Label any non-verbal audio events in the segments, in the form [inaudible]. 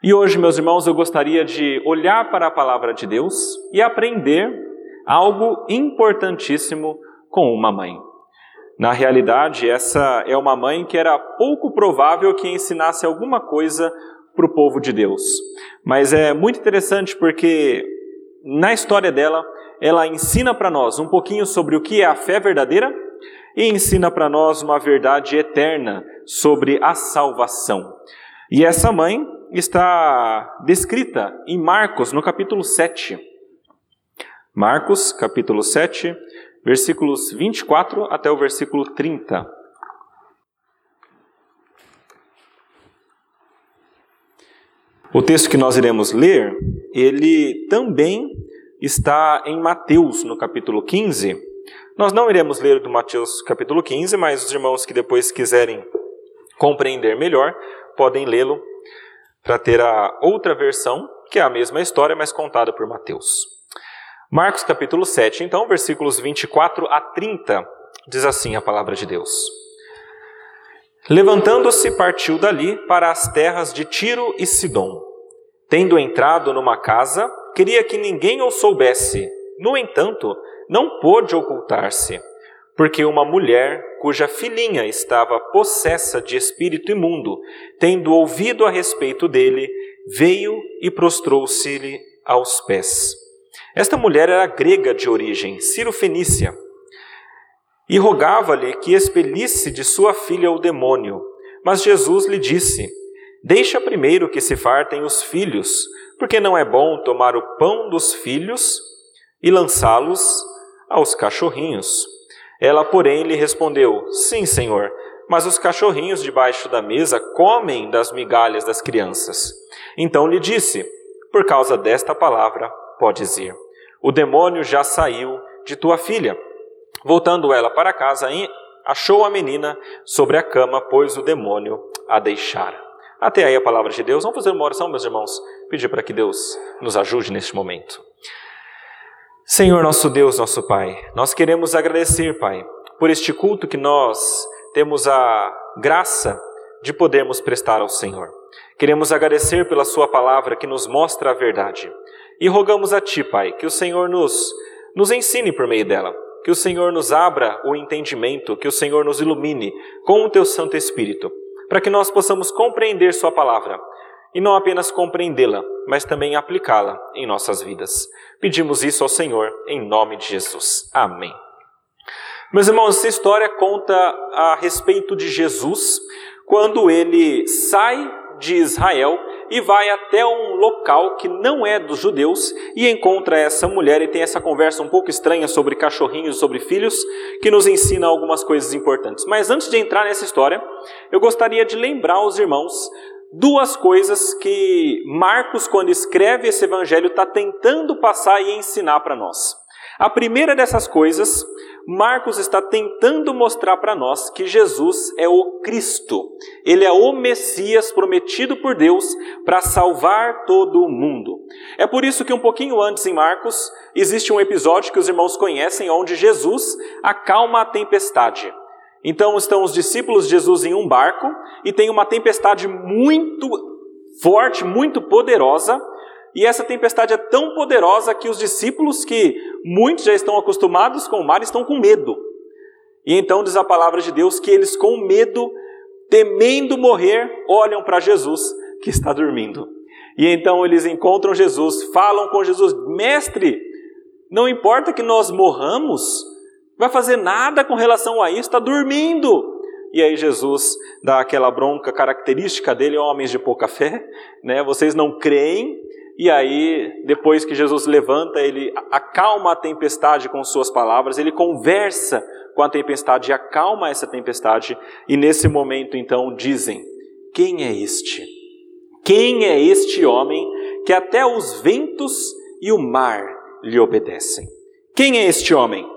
E hoje, meus irmãos, eu gostaria de olhar para a palavra de Deus e aprender algo importantíssimo com uma mãe. Na realidade, essa é uma mãe que era pouco provável que ensinasse alguma coisa para o povo de Deus. Mas é muito interessante porque na história dela, ela ensina para nós um pouquinho sobre o que é a fé verdadeira e ensina para nós uma verdade eterna sobre a salvação. E essa mãe está descrita em Marcos, no capítulo 7. Marcos, capítulo 7, versículos 24 até o versículo 30. O texto que nós iremos ler, ele também está em Mateus, no capítulo 15. Nós não iremos ler do Mateus capítulo 15, mas os irmãos que depois quiserem compreender melhor, podem lê-lo para ter a outra versão, que é a mesma história, mas contada por Mateus. Marcos capítulo 7, então, versículos 24 a 30, diz assim a palavra de Deus. Levantando-se, partiu dali para as terras de Tiro e Sidom. Tendo entrado numa casa, queria que ninguém o soubesse. No entanto, não pôde ocultar-se, porque uma mulher, cuja filhinha estava possessa de espírito imundo, tendo ouvido a respeito dele, veio e prostrou-se-lhe aos pés. Esta mulher era grega de origem, Ciro-Fenícia, e rogava-lhe que expelisse de sua filha o demônio. Mas Jesus lhe disse: Deixa primeiro que se fartem os filhos, porque não é bom tomar o pão dos filhos e lançá-los aos cachorrinhos. Ela, porém, lhe respondeu: Sim, senhor, mas os cachorrinhos debaixo da mesa comem das migalhas das crianças. Então lhe disse: Por causa desta palavra, podes ir. O demônio já saiu de tua filha. Voltando ela para casa, achou a menina sobre a cama, pois o demônio a deixara. Até aí a palavra de Deus. Vamos fazer uma oração, meus irmãos, pedir para que Deus nos ajude neste momento. Senhor nosso Deus, nosso Pai, nós queremos agradecer, Pai, por este culto que nós temos a graça de podermos prestar ao Senhor. Queremos agradecer pela Sua palavra que nos mostra a verdade. E rogamos a Ti, Pai, que o Senhor nos, nos ensine por meio dela, que o Senhor nos abra o entendimento, que o Senhor nos ilumine com o Teu Santo Espírito, para que nós possamos compreender Sua palavra e não apenas compreendê-la, mas também aplicá-la em nossas vidas. Pedimos isso ao Senhor, em nome de Jesus. Amém. Meus irmãos, essa história conta a respeito de Jesus quando ele sai de Israel e vai até um local que não é dos judeus e encontra essa mulher e tem essa conversa um pouco estranha sobre cachorrinhos, sobre filhos, que nos ensina algumas coisas importantes. Mas antes de entrar nessa história, eu gostaria de lembrar aos irmãos duas coisas que Marcos, quando escreve esse evangelho, está tentando passar e ensinar para nós. A primeira dessas coisas, Marcos está tentando mostrar para nós que Jesus é o Cristo. Ele é o Messias prometido por Deus para salvar todo o mundo. É por isso que um pouquinho antes em Marcos existe um episódio que os irmãos conhecem onde Jesus acalma a tempestade. Então estão os discípulos de Jesus em um barco e tem uma tempestade muito forte, muito poderosa. E essa tempestade é tão poderosa que os discípulos, que muitos já estão acostumados com o mar, estão com medo. E então diz a palavra de Deus que eles, com medo, temendo morrer, olham para Jesus que está dormindo. E então eles encontram Jesus, falam com Jesus: Mestre, não importa que nós morramos, vai fazer nada com relação a isso, está dormindo. E aí Jesus dá aquela bronca característica dele, homens de pouca fé, né? Vocês não creem. E aí, depois que Jesus levanta, ele acalma a tempestade com suas palavras, ele conversa com a tempestade e acalma essa tempestade. E nesse momento, então, dizem: Quem é este? Quem é este homem que até os ventos e o mar lhe obedecem? Quem é este homem?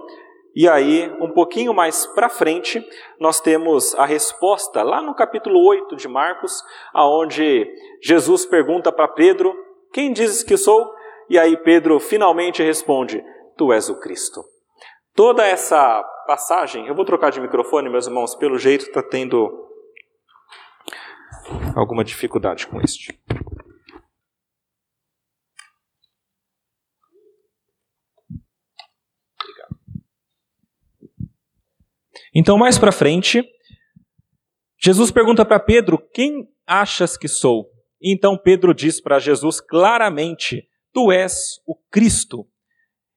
E aí, um pouquinho mais para frente, nós temos a resposta lá no capítulo 8 de Marcos, aonde Jesus pergunta para Pedro: "Quem dizes que sou?" E aí Pedro finalmente responde: "Tu és o Cristo". Toda essa passagem, eu vou trocar de microfone, meus irmãos, pelo jeito está tendo alguma dificuldade com este. Então, mais para frente, Jesus pergunta para Pedro: Quem achas que sou? E então Pedro diz para Jesus claramente: Tu és o Cristo.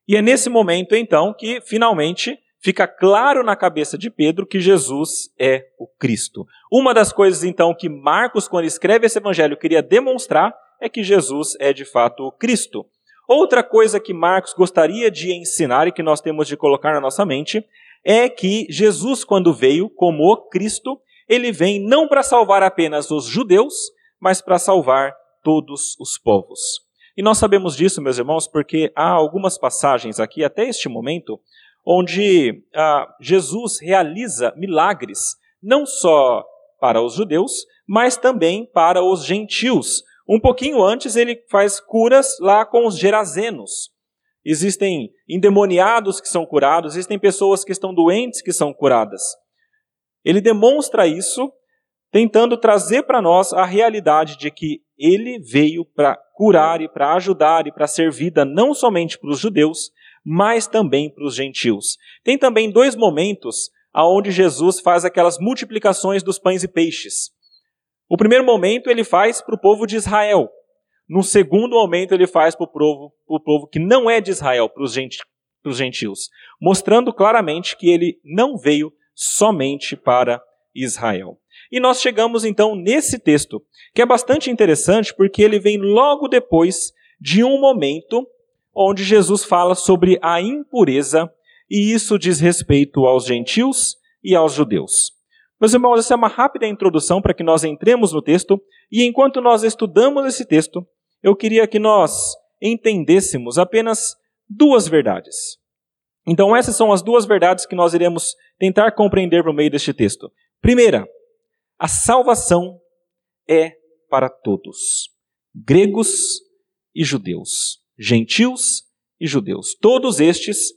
E é nesse momento, então, que finalmente fica claro na cabeça de Pedro que Jesus é o Cristo. Uma das coisas, então, que Marcos, quando escreve esse evangelho, queria demonstrar é que Jesus é de fato o Cristo. Outra coisa que Marcos gostaria de ensinar e que nós temos de colocar na nossa mente é que Jesus, quando veio como o Cristo, ele vem não para salvar apenas os judeus, mas para salvar todos os povos. E nós sabemos disso, meus irmãos, porque há algumas passagens aqui, até este momento, onde ah, Jesus realiza milagres, não só para os judeus, mas também para os gentios. Um pouquinho antes, ele faz curas lá com os gerazenos. Existem endemoniados que são curados, existem pessoas que estão doentes que são curadas. Ele demonstra isso, tentando trazer para nós a realidade de que ele veio para curar e para ajudar e para ser vida não somente para os judeus, mas também para os gentios. Tem também dois momentos aonde Jesus faz aquelas multiplicações dos pães e peixes. O primeiro momento ele faz para o povo de Israel. No segundo momento ele faz para o povo, povo que não é de Israel, para os gentios, mostrando claramente que ele não veio somente para Israel. E nós chegamos então nesse texto, que é bastante interessante porque ele vem logo depois de um momento onde Jesus fala sobre a impureza, e isso diz respeito aos gentios e aos judeus. Meus irmãos, essa é uma rápida introdução para que nós entremos no texto, e enquanto nós estudamos esse texto, eu queria que nós entendêssemos apenas duas verdades. Então, essas são as duas verdades que nós iremos tentar compreender por meio deste texto. Primeira, a salvação é para todos, gregos e judeus, gentios e judeus. Todos estes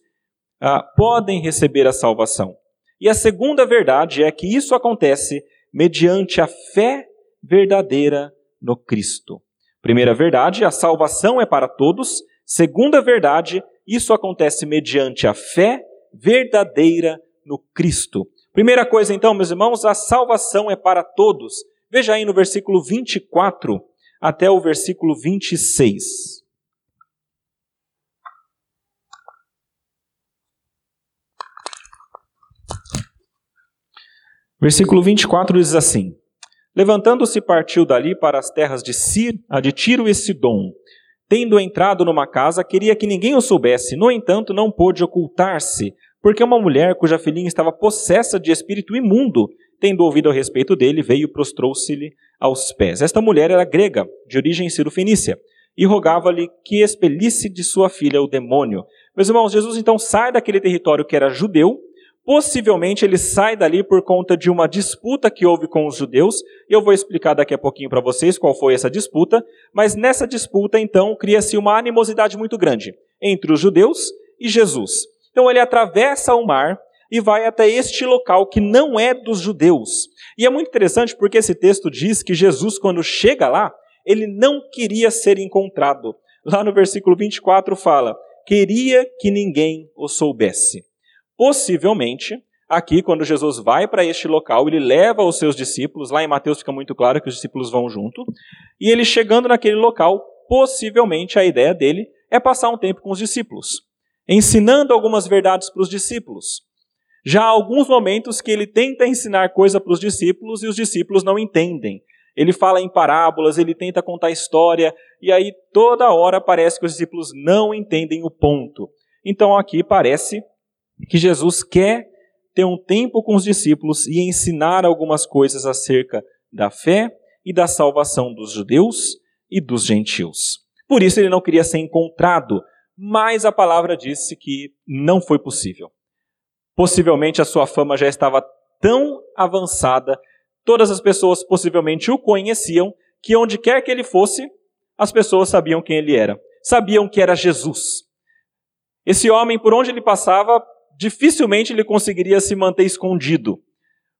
ah, podem receber a salvação. E a segunda verdade é que isso acontece mediante a fé verdadeira no Cristo. Primeira verdade, a salvação é para todos. Segunda verdade, isso acontece mediante a fé verdadeira no Cristo. Primeira coisa, então, meus irmãos, a salvação é para todos. Veja aí no versículo 24 até o versículo 26. Versículo 24 diz assim: Levantando-se, partiu dali para as terras de, Cir, de Tiro e Sidom. Tendo entrado numa casa, queria que ninguém o soubesse, no entanto, não pôde ocultar-se, porque uma mulher cuja filhinha estava possessa de espírito imundo, tendo ouvido a respeito dele, veio e prostrou-se-lhe aos pés. Esta mulher era grega, de origem cirofenícia, e rogava-lhe que expelisse de sua filha o demônio. Meus irmãos, Jesus então sai daquele território que era judeu, Possivelmente ele sai dali por conta de uma disputa que houve com os judeus, e eu vou explicar daqui a pouquinho para vocês qual foi essa disputa, mas nessa disputa então cria-se uma animosidade muito grande entre os judeus e Jesus. Então ele atravessa o mar e vai até este local que não é dos judeus. E é muito interessante porque esse texto diz que Jesus, quando chega lá, ele não queria ser encontrado. Lá no versículo 24 fala: queria que ninguém o soubesse. Possivelmente, aqui, quando Jesus vai para este local, ele leva os seus discípulos, lá em Mateus fica muito claro que os discípulos vão junto, e ele chegando naquele local, possivelmente a ideia dele é passar um tempo com os discípulos, ensinando algumas verdades para os discípulos. Já há alguns momentos que ele tenta ensinar coisa para os discípulos e os discípulos não entendem. Ele fala em parábolas, ele tenta contar história, e aí toda hora parece que os discípulos não entendem o ponto. Então aqui parece que Jesus quer ter um tempo com os discípulos e ensinar algumas coisas acerca da fé e da salvação dos judeus e dos gentios. Por isso ele não queria ser encontrado, mas a palavra disse que não foi possível. Possivelmente a sua fama já estava tão avançada, todas as pessoas possivelmente o conheciam, que onde quer que ele fosse, as pessoas sabiam quem ele era. Sabiam que era Jesus. Esse homem, por onde ele passava, dificilmente ele conseguiria se manter escondido,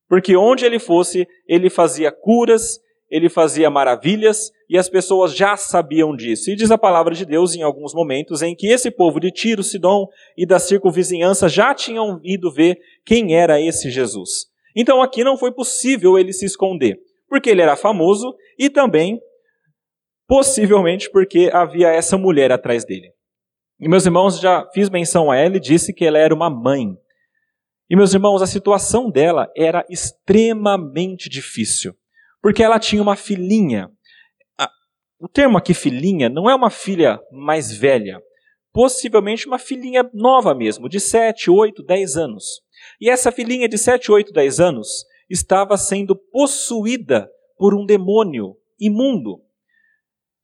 porque onde ele fosse, ele fazia curas, ele fazia maravilhas e as pessoas já sabiam disso. E diz a palavra de Deus em alguns momentos em que esse povo de Tiro, Sidom e da circunvizinhança já tinham ido ver quem era esse Jesus. Então aqui não foi possível ele se esconder, porque ele era famoso e também possivelmente porque havia essa mulher atrás dele. E meus irmãos, já fiz menção a ela e disse que ela era uma mãe. E meus irmãos, a situação dela era extremamente difícil porque ela tinha uma filhinha. O termo aqui filhinha não é uma filha mais velha, possivelmente uma filhinha nova mesmo, de 7, 8, 10 anos. E essa filhinha de 7, 8, 10 anos estava sendo possuída por um demônio imundo.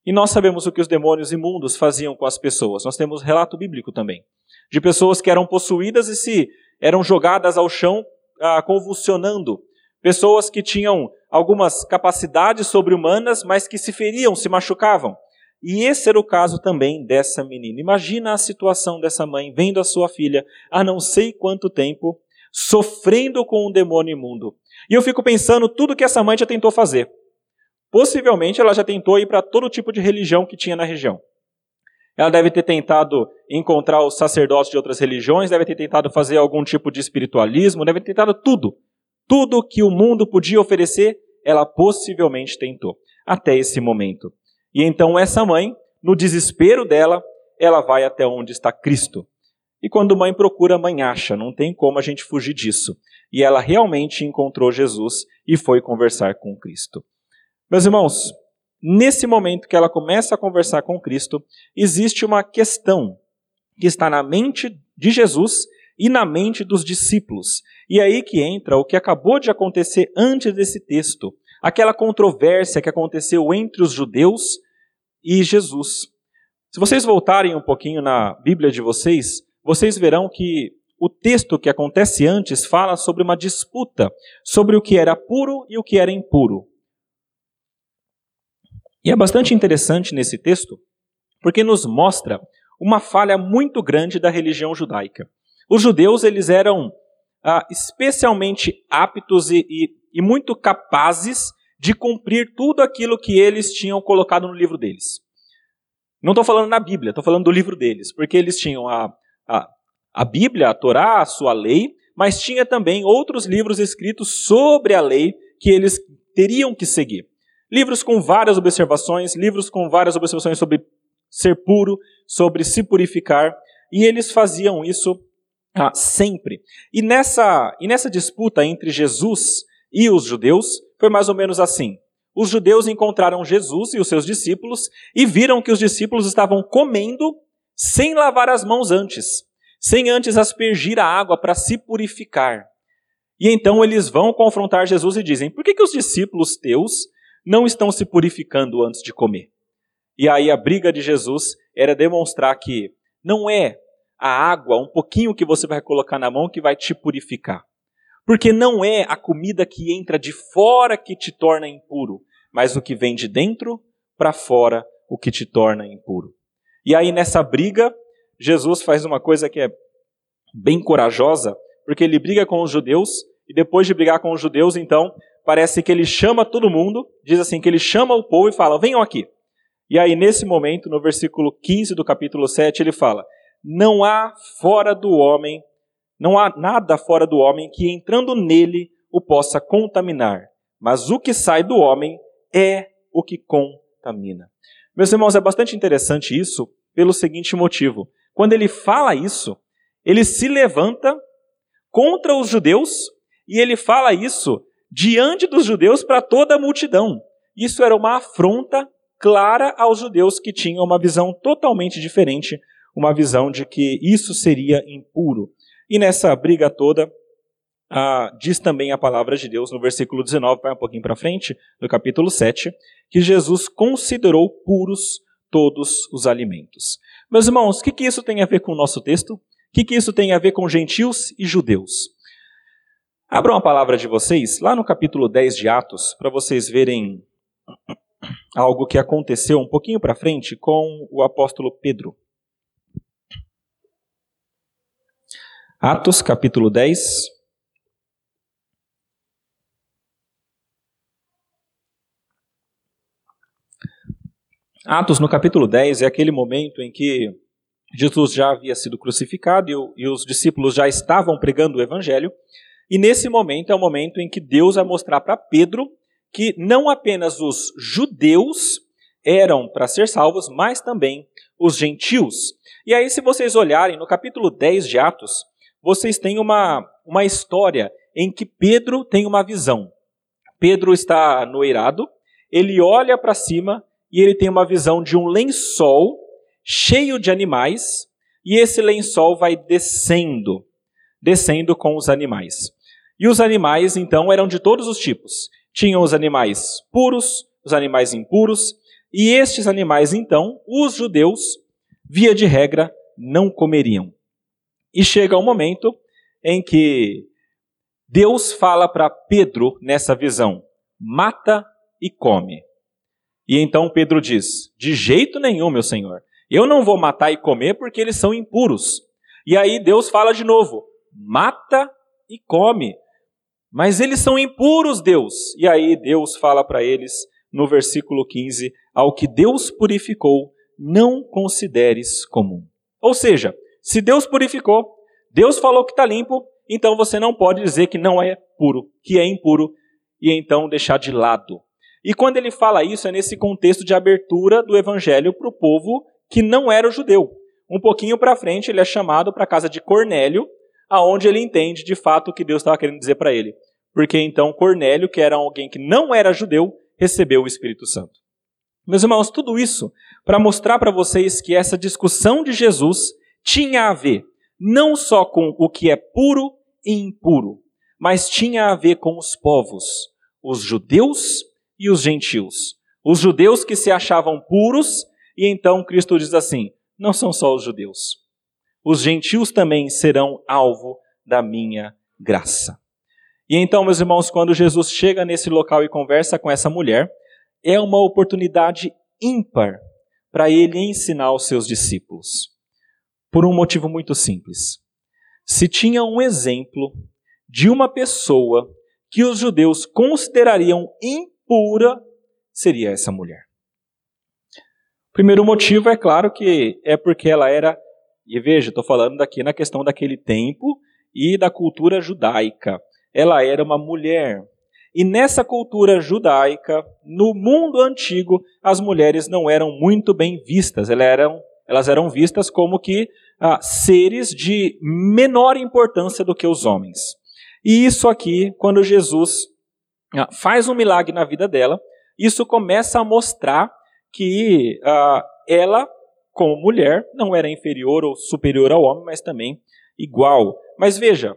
E nós sabemos o que os demônios imundos faziam com as pessoas. Nós temos relato bíblico também de pessoas que eram possuídas e se eram jogadas ao chão ah, convulsionando. Pessoas que tinham algumas capacidades sobre-humanas, mas que se feriam, se machucavam. E esse era o caso também dessa menina. Imagina a situação dessa mãe vendo a sua filha há não sei quanto tempo sofrendo com um demônio imundo. E eu fico pensando tudo que essa mãe já tentou fazer. Possivelmente ela já tentou ir para todo tipo de religião que tinha na região. Ela deve ter tentado encontrar os sacerdotes de outras religiões, deve ter tentado fazer algum tipo de espiritualismo, deve ter tentado tudo. Tudo que o mundo podia oferecer, ela possivelmente tentou, até esse momento. E então essa mãe, no desespero dela, ela vai até onde está Cristo. E quando mãe procura, mãe acha, não tem como a gente fugir disso. E ela realmente encontrou Jesus e foi conversar com Cristo. Meus irmãos, nesse momento que ela começa a conversar com Cristo, existe uma questão que está na mente de Jesus e na mente dos discípulos. E aí que entra o que acabou de acontecer antes desse texto, aquela controvérsia que aconteceu entre os judeus e Jesus. Se vocês voltarem um pouquinho na Bíblia de vocês, vocês verão que o texto que acontece antes fala sobre uma disputa sobre o que era puro e o que era impuro. E é bastante interessante nesse texto, porque nos mostra uma falha muito grande da religião judaica. Os judeus eles eram ah, especialmente aptos e, e, e muito capazes de cumprir tudo aquilo que eles tinham colocado no livro deles. Não estou falando na Bíblia, estou falando do livro deles, porque eles tinham a, a, a Bíblia, a Torá, a sua lei, mas tinha também outros livros escritos sobre a lei que eles teriam que seguir. Livros com várias observações, livros com várias observações sobre ser puro, sobre se purificar, e eles faziam isso ah, sempre. E nessa, e nessa disputa entre Jesus e os judeus, foi mais ou menos assim. Os judeus encontraram Jesus e os seus discípulos e viram que os discípulos estavam comendo sem lavar as mãos antes, sem antes aspergir a água para se purificar. E então eles vão confrontar Jesus e dizem: Por que, que os discípulos teus não estão se purificando antes de comer? E aí a briga de Jesus era demonstrar que não é a água, um pouquinho que você vai colocar na mão que vai te purificar. Porque não é a comida que entra de fora que te torna impuro, mas o que vem de dentro para fora o que te torna impuro. E aí nessa briga, Jesus faz uma coisa que é bem corajosa, porque ele briga com os judeus e depois de brigar com os judeus, então, parece que ele chama todo mundo, diz assim que ele chama o povo e fala: "Venham aqui". E aí nesse momento, no versículo 15 do capítulo 7, ele fala: não há fora do homem, não há nada fora do homem que entrando nele o possa contaminar, mas o que sai do homem é o que contamina. Meus irmãos, é bastante interessante isso pelo seguinte motivo. Quando ele fala isso, ele se levanta contra os judeus e ele fala isso diante dos judeus para toda a multidão. Isso era uma afronta clara aos judeus que tinham uma visão totalmente diferente uma visão de que isso seria impuro. E nessa briga toda, ah, diz também a palavra de Deus no versículo 19, vai um pouquinho para frente, no capítulo 7, que Jesus considerou puros todos os alimentos. Meus irmãos, o que, que isso tem a ver com o nosso texto? O que, que isso tem a ver com gentios e judeus? Abram a palavra de vocês lá no capítulo 10 de Atos, para vocês verem algo que aconteceu um pouquinho para frente com o apóstolo Pedro. Atos capítulo 10. Atos, no capítulo 10, é aquele momento em que Jesus já havia sido crucificado e, e os discípulos já estavam pregando o evangelho. E nesse momento é o momento em que Deus vai mostrar para Pedro que não apenas os judeus eram para ser salvos, mas também os gentios. E aí, se vocês olharem no capítulo 10 de Atos, vocês têm uma, uma história em que Pedro tem uma visão. Pedro está no eirado, ele olha para cima e ele tem uma visão de um lençol cheio de animais, e esse lençol vai descendo, descendo com os animais. E os animais, então, eram de todos os tipos. Tinham os animais puros, os animais impuros, e estes animais, então, os judeus, via de regra, não comeriam. E chega um momento em que Deus fala para Pedro nessa visão: mata e come. E então Pedro diz: De jeito nenhum, meu senhor. Eu não vou matar e comer porque eles são impuros. E aí Deus fala de novo: Mata e come. Mas eles são impuros, Deus. E aí Deus fala para eles no versículo 15: Ao que Deus purificou, não consideres comum. Ou seja, se Deus purificou, Deus falou que está limpo, então você não pode dizer que não é puro, que é impuro, e então deixar de lado. E quando ele fala isso, é nesse contexto de abertura do evangelho para o povo que não era judeu. Um pouquinho para frente, ele é chamado para a casa de Cornélio, aonde ele entende de fato o que Deus estava querendo dizer para ele. Porque então Cornélio, que era alguém que não era judeu, recebeu o Espírito Santo. Meus irmãos, tudo isso para mostrar para vocês que essa discussão de Jesus tinha a ver não só com o que é puro e impuro, mas tinha a ver com os povos, os judeus e os gentios. Os judeus que se achavam puros, e então Cristo diz assim: não são só os judeus. Os gentios também serão alvo da minha graça. E então, meus irmãos, quando Jesus chega nesse local e conversa com essa mulher, é uma oportunidade ímpar para ele ensinar os seus discípulos. Por um motivo muito simples. Se tinha um exemplo de uma pessoa que os judeus considerariam impura, pura seria essa mulher. O primeiro motivo é claro que é porque ela era, e veja, estou falando daqui na questão daquele tempo e da cultura judaica. Ela era uma mulher. E nessa cultura judaica, no mundo antigo, as mulheres não eram muito bem vistas. Elas eram, elas eram vistas como que ah, seres de menor importância do que os homens. E isso aqui, quando Jesus ah, faz um milagre na vida dela, isso começa a mostrar que uh, ela, como mulher, não era inferior ou superior ao homem, mas também igual. Mas veja,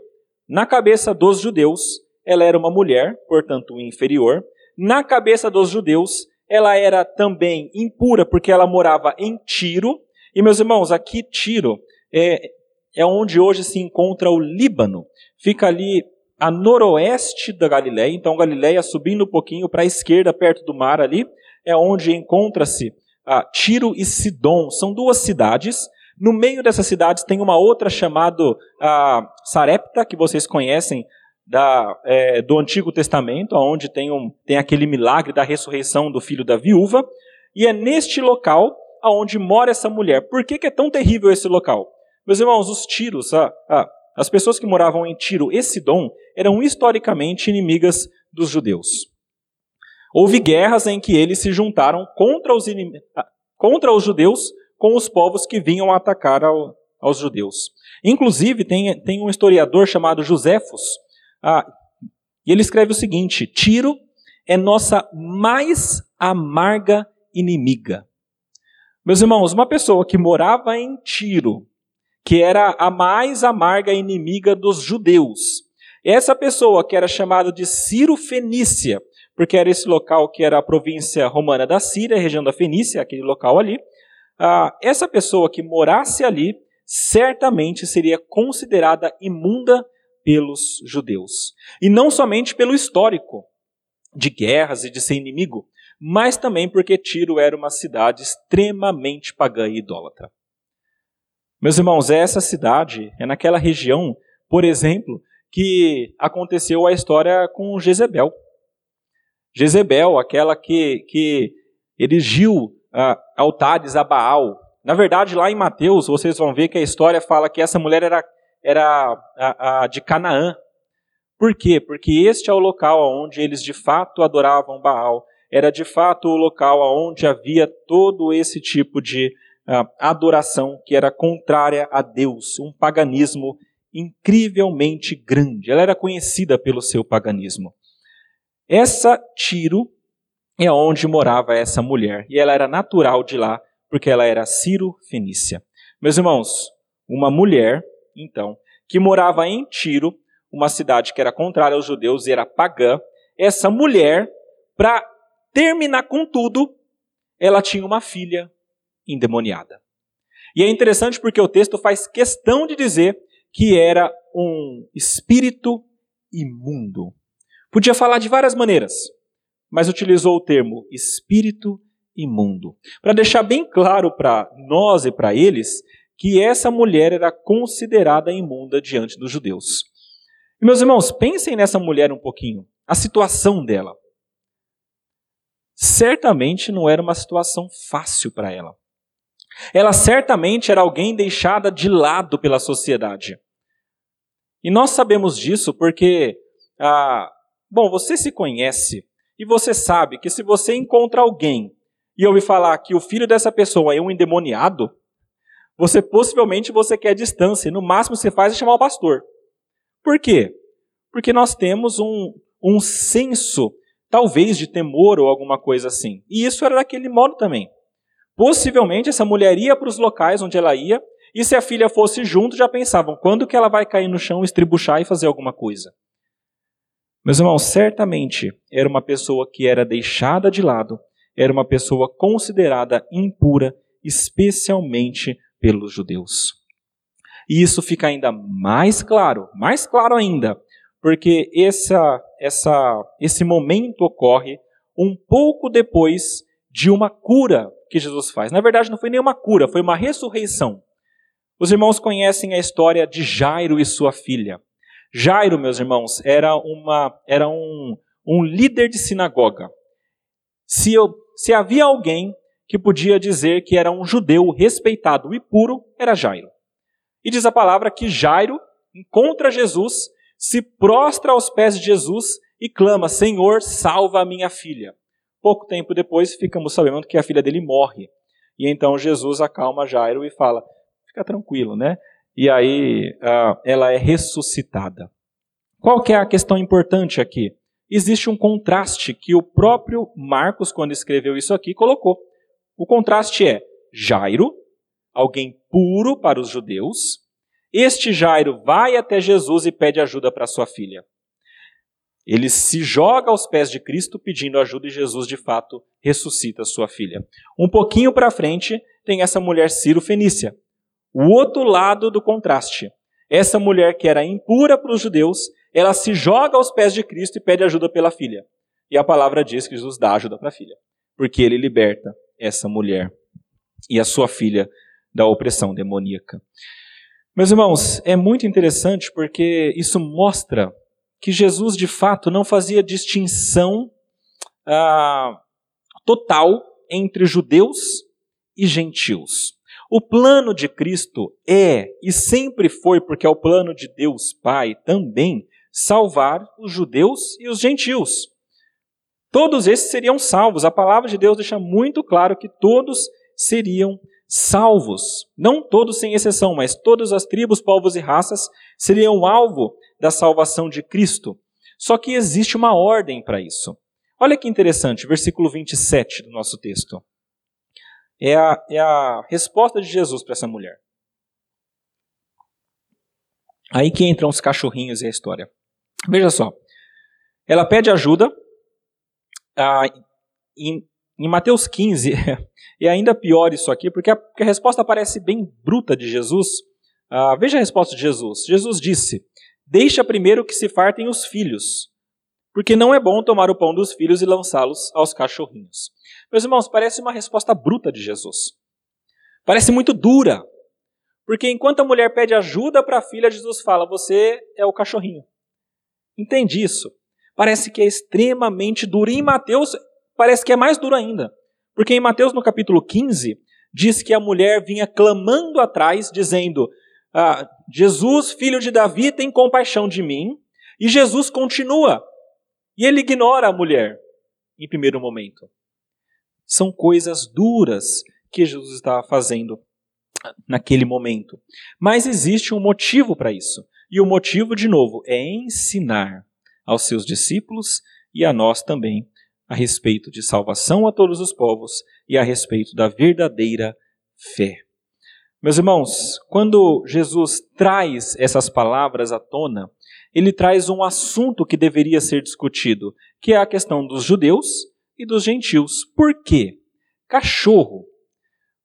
na cabeça dos judeus, ela era uma mulher, portanto inferior. Na cabeça dos judeus, ela era também impura, porque ela morava em Tiro. E, meus irmãos, aqui Tiro é, é onde hoje se encontra o Líbano. Fica ali a noroeste da Galiléia. Então, Galiléia subindo um pouquinho para a esquerda, perto do mar ali, é onde encontra-se ah, Tiro e Sidom. São duas cidades. No meio dessas cidades tem uma outra chamada ah, Sarepta, que vocês conhecem da, é, do Antigo Testamento, onde tem, um, tem aquele milagre da ressurreição do filho da viúva. E é neste local aonde mora essa mulher. Por que, que é tão terrível esse local? Meus irmãos, os tiros, ah, ah, as pessoas que moravam em Tiro e Sidom eram historicamente inimigas dos judeus. Houve guerras em que eles se juntaram contra os, inim... Ah, contra os judeus com os povos que vinham atacar ao, aos judeus. Inclusive, tem, tem um historiador chamado Josefos, ah, e ele escreve o seguinte: Tiro é nossa mais amarga inimiga. Meus irmãos, uma pessoa que morava em Tiro que era a mais amarga inimiga dos judeus. Essa pessoa, que era chamada de Ciro Fenícia, porque era esse local que era a província romana da Síria, região da Fenícia, aquele local ali, ah, essa pessoa que morasse ali, certamente seria considerada imunda pelos judeus. E não somente pelo histórico de guerras e de ser inimigo, mas também porque Tiro era uma cidade extremamente pagã e idólatra. Meus irmãos, essa cidade, é naquela região, por exemplo, que aconteceu a história com Jezebel. Jezebel, aquela que, que erigiu uh, altares a Baal. Na verdade, lá em Mateus, vocês vão ver que a história fala que essa mulher era, era a, a de Canaã. Por quê? Porque este é o local onde eles de fato adoravam Baal. Era de fato o local onde havia todo esse tipo de uh, adoração que era contrária a Deus, um paganismo incrivelmente grande. Ela era conhecida pelo seu paganismo. Essa Tiro é onde morava essa mulher, e ela era natural de lá, porque ela era Ciro-Fenícia. Meus irmãos, uma mulher, então, que morava em Tiro, uma cidade que era contrária aos judeus e era pagã, essa mulher, para terminar com tudo, ela tinha uma filha endemoniada. E é interessante porque o texto faz questão de dizer que era um espírito imundo. Podia falar de várias maneiras, mas utilizou o termo espírito imundo, para deixar bem claro para nós e para eles que essa mulher era considerada imunda diante dos judeus. E, meus irmãos, pensem nessa mulher um pouquinho, a situação dela. Certamente não era uma situação fácil para ela. Ela certamente era alguém deixada de lado pela sociedade. E nós sabemos disso porque, ah, bom, você se conhece e você sabe que se você encontra alguém e ouve falar que o filho dessa pessoa é um endemoniado, você possivelmente você quer distância. No máximo você faz é chamar o pastor. Por quê? Porque nós temos um, um senso, talvez, de temor ou alguma coisa assim. E isso era daquele modo também. Possivelmente essa mulher ia para os locais onde ela ia, e se a filha fosse junto, já pensavam quando que ela vai cair no chão, estribuchar e fazer alguma coisa. Meus irmãos, certamente era uma pessoa que era deixada de lado, era uma pessoa considerada impura, especialmente pelos judeus. E isso fica ainda mais claro, mais claro ainda, porque essa, essa, esse momento ocorre um pouco depois de uma cura que Jesus faz. Na verdade, não foi nenhuma cura, foi uma ressurreição. Os irmãos conhecem a história de Jairo e sua filha. Jairo, meus irmãos, era, uma, era um, um líder de sinagoga. Se, eu, se havia alguém que podia dizer que era um judeu respeitado e puro, era Jairo. E diz a palavra que Jairo encontra Jesus, se prostra aos pés de Jesus e clama: Senhor, salva a minha filha. Pouco tempo depois, ficamos sabendo que a filha dele morre. E então Jesus acalma Jairo e fala: fica tranquilo, né? E aí uh, ela é ressuscitada. Qual que é a questão importante aqui? Existe um contraste que o próprio Marcos, quando escreveu isso aqui, colocou. O contraste é Jairo, alguém puro para os judeus. Este Jairo vai até Jesus e pede ajuda para sua filha. Ele se joga aos pés de Cristo pedindo ajuda e Jesus de fato ressuscita sua filha. Um pouquinho para frente tem essa mulher Ciro Fenícia. O outro lado do contraste. Essa mulher que era impura para os judeus, ela se joga aos pés de Cristo e pede ajuda pela filha. E a palavra diz que Jesus dá ajuda para a filha, porque ele liberta essa mulher e a sua filha da opressão demoníaca. Meus irmãos, é muito interessante porque isso mostra que Jesus de fato não fazia distinção ah, total entre judeus e gentios. O plano de Cristo é e sempre foi, porque é o plano de Deus Pai também, salvar os judeus e os gentios. Todos esses seriam salvos. A palavra de Deus deixa muito claro que todos seriam salvos. Não todos sem exceção, mas todas as tribos, povos e raças seriam alvo da salvação de Cristo. Só que existe uma ordem para isso. Olha que interessante, versículo 27 do nosso texto. É a, é a resposta de Jesus para essa mulher. Aí que entram os cachorrinhos e a história. Veja só. Ela pede ajuda. Ah, em, em, Mateus 15, [laughs] e ainda pior isso aqui, porque a, porque a resposta parece bem bruta de Jesus. Ah, veja a resposta de Jesus. Jesus disse: Deixa primeiro que se fartem os filhos, porque não é bom tomar o pão dos filhos e lançá-los aos cachorrinhos. Meus irmãos, parece uma resposta bruta de Jesus. Parece muito dura. Porque enquanto a mulher pede ajuda para a filha, Jesus fala: Você é o cachorrinho. Entende isso? Parece que é extremamente duro. E em Mateus, parece que é mais duro ainda. Porque em Mateus, no capítulo 15, diz que a mulher vinha clamando atrás, dizendo: ah, Jesus, filho de Davi, tem compaixão de mim. E Jesus continua. E ele ignora a mulher, em primeiro momento. São coisas duras que Jesus estava fazendo naquele momento. Mas existe um motivo para isso. E o motivo, de novo, é ensinar aos seus discípulos e a nós também a respeito de salvação a todos os povos e a respeito da verdadeira fé. Meus irmãos, quando Jesus traz essas palavras à tona, ele traz um assunto que deveria ser discutido, que é a questão dos judeus e dos gentios. Por quê? Cachorro,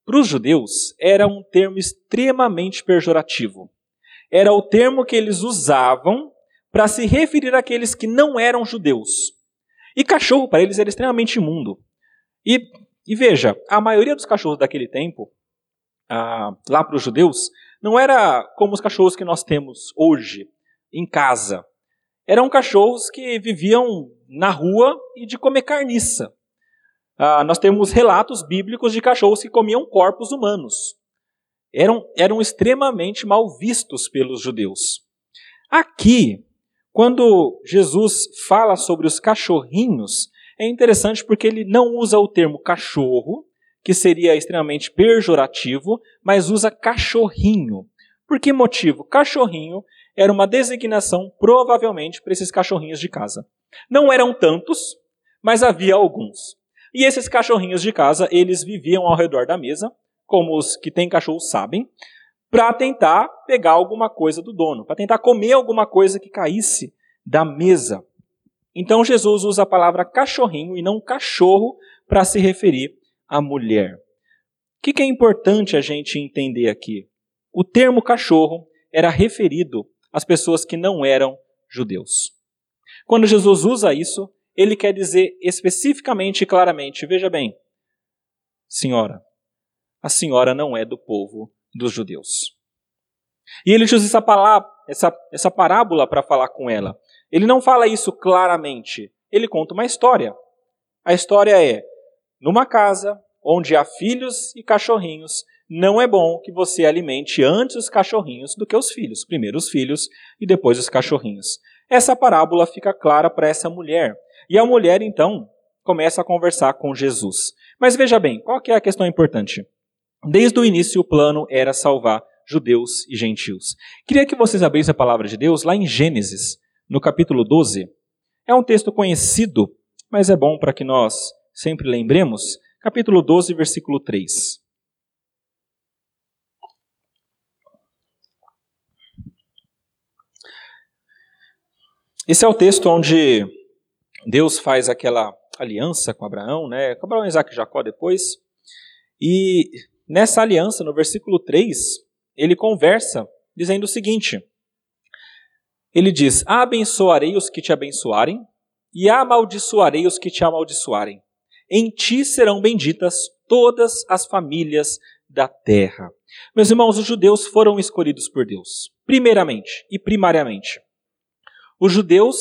para os judeus, era um termo extremamente pejorativo. Era o termo que eles usavam para se referir àqueles que não eram judeus. E cachorro para eles era extremamente imundo. E, e veja, a maioria dos cachorros daquele tempo, ah, lá para os judeus, não era como os cachorros que nós temos hoje, em casa. Eram cachorros que viviam na rua e de comer carniça. Ah, nós temos relatos bíblicos de cachorros que comiam corpos humanos. Eram, eram extremamente mal vistos pelos judeus. Aqui, quando Jesus fala sobre os cachorrinhos, é interessante porque ele não usa o termo cachorro, que seria extremamente pejorativo, mas usa cachorrinho. Por que motivo? Cachorrinho era uma designação provavelmente para esses cachorrinhos de casa. Não eram tantos, mas havia alguns. E esses cachorrinhos de casa, eles viviam ao redor da mesa, como os que têm cachorro sabem, para tentar pegar alguma coisa do dono, para tentar comer alguma coisa que caísse da mesa. Então Jesus usa a palavra cachorrinho e não cachorro para se referir à mulher. O que, que é importante a gente entender aqui? O termo cachorro era referido às pessoas que não eram judeus. Quando Jesus usa isso, ele quer dizer especificamente e claramente: veja bem, senhora, a senhora não é do povo dos judeus. E ele usa essa, palavra, essa, essa parábola para falar com ela. Ele não fala isso claramente, ele conta uma história. A história é: numa casa onde há filhos e cachorrinhos, não é bom que você alimente antes os cachorrinhos do que os filhos. Primeiro os filhos e depois os cachorrinhos. Essa parábola fica clara para essa mulher. E a mulher, então, começa a conversar com Jesus. Mas veja bem, qual que é a questão importante? Desde o início, o plano era salvar judeus e gentios. Queria que vocês abrissem a palavra de Deus lá em Gênesis, no capítulo 12. É um texto conhecido, mas é bom para que nós sempre lembremos. Capítulo 12, versículo 3. Esse é o texto onde Deus faz aquela aliança com Abraão, né? Com Abraão, Isaac e Jacó depois. E Nessa aliança, no versículo 3, ele conversa dizendo o seguinte: ele diz: Abençoarei os que te abençoarem, e amaldiçoarei os que te amaldiçoarem. Em ti serão benditas todas as famílias da terra. Meus irmãos, os judeus foram escolhidos por Deus, primeiramente e primariamente. Os judeus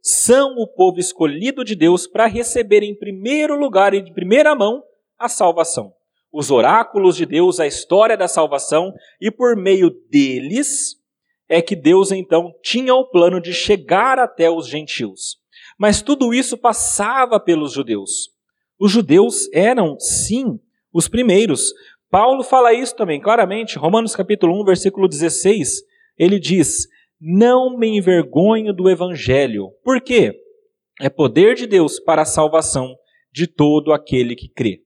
são o povo escolhido de Deus para receber em primeiro lugar e de primeira mão a salvação os oráculos de Deus, a história da salvação, e por meio deles é que Deus então tinha o plano de chegar até os gentios. Mas tudo isso passava pelos judeus. Os judeus eram, sim, os primeiros. Paulo fala isso também claramente, Romanos capítulo 1, versículo 16, ele diz: "Não me envergonho do evangelho". Por quê? É poder de Deus para a salvação de todo aquele que crê.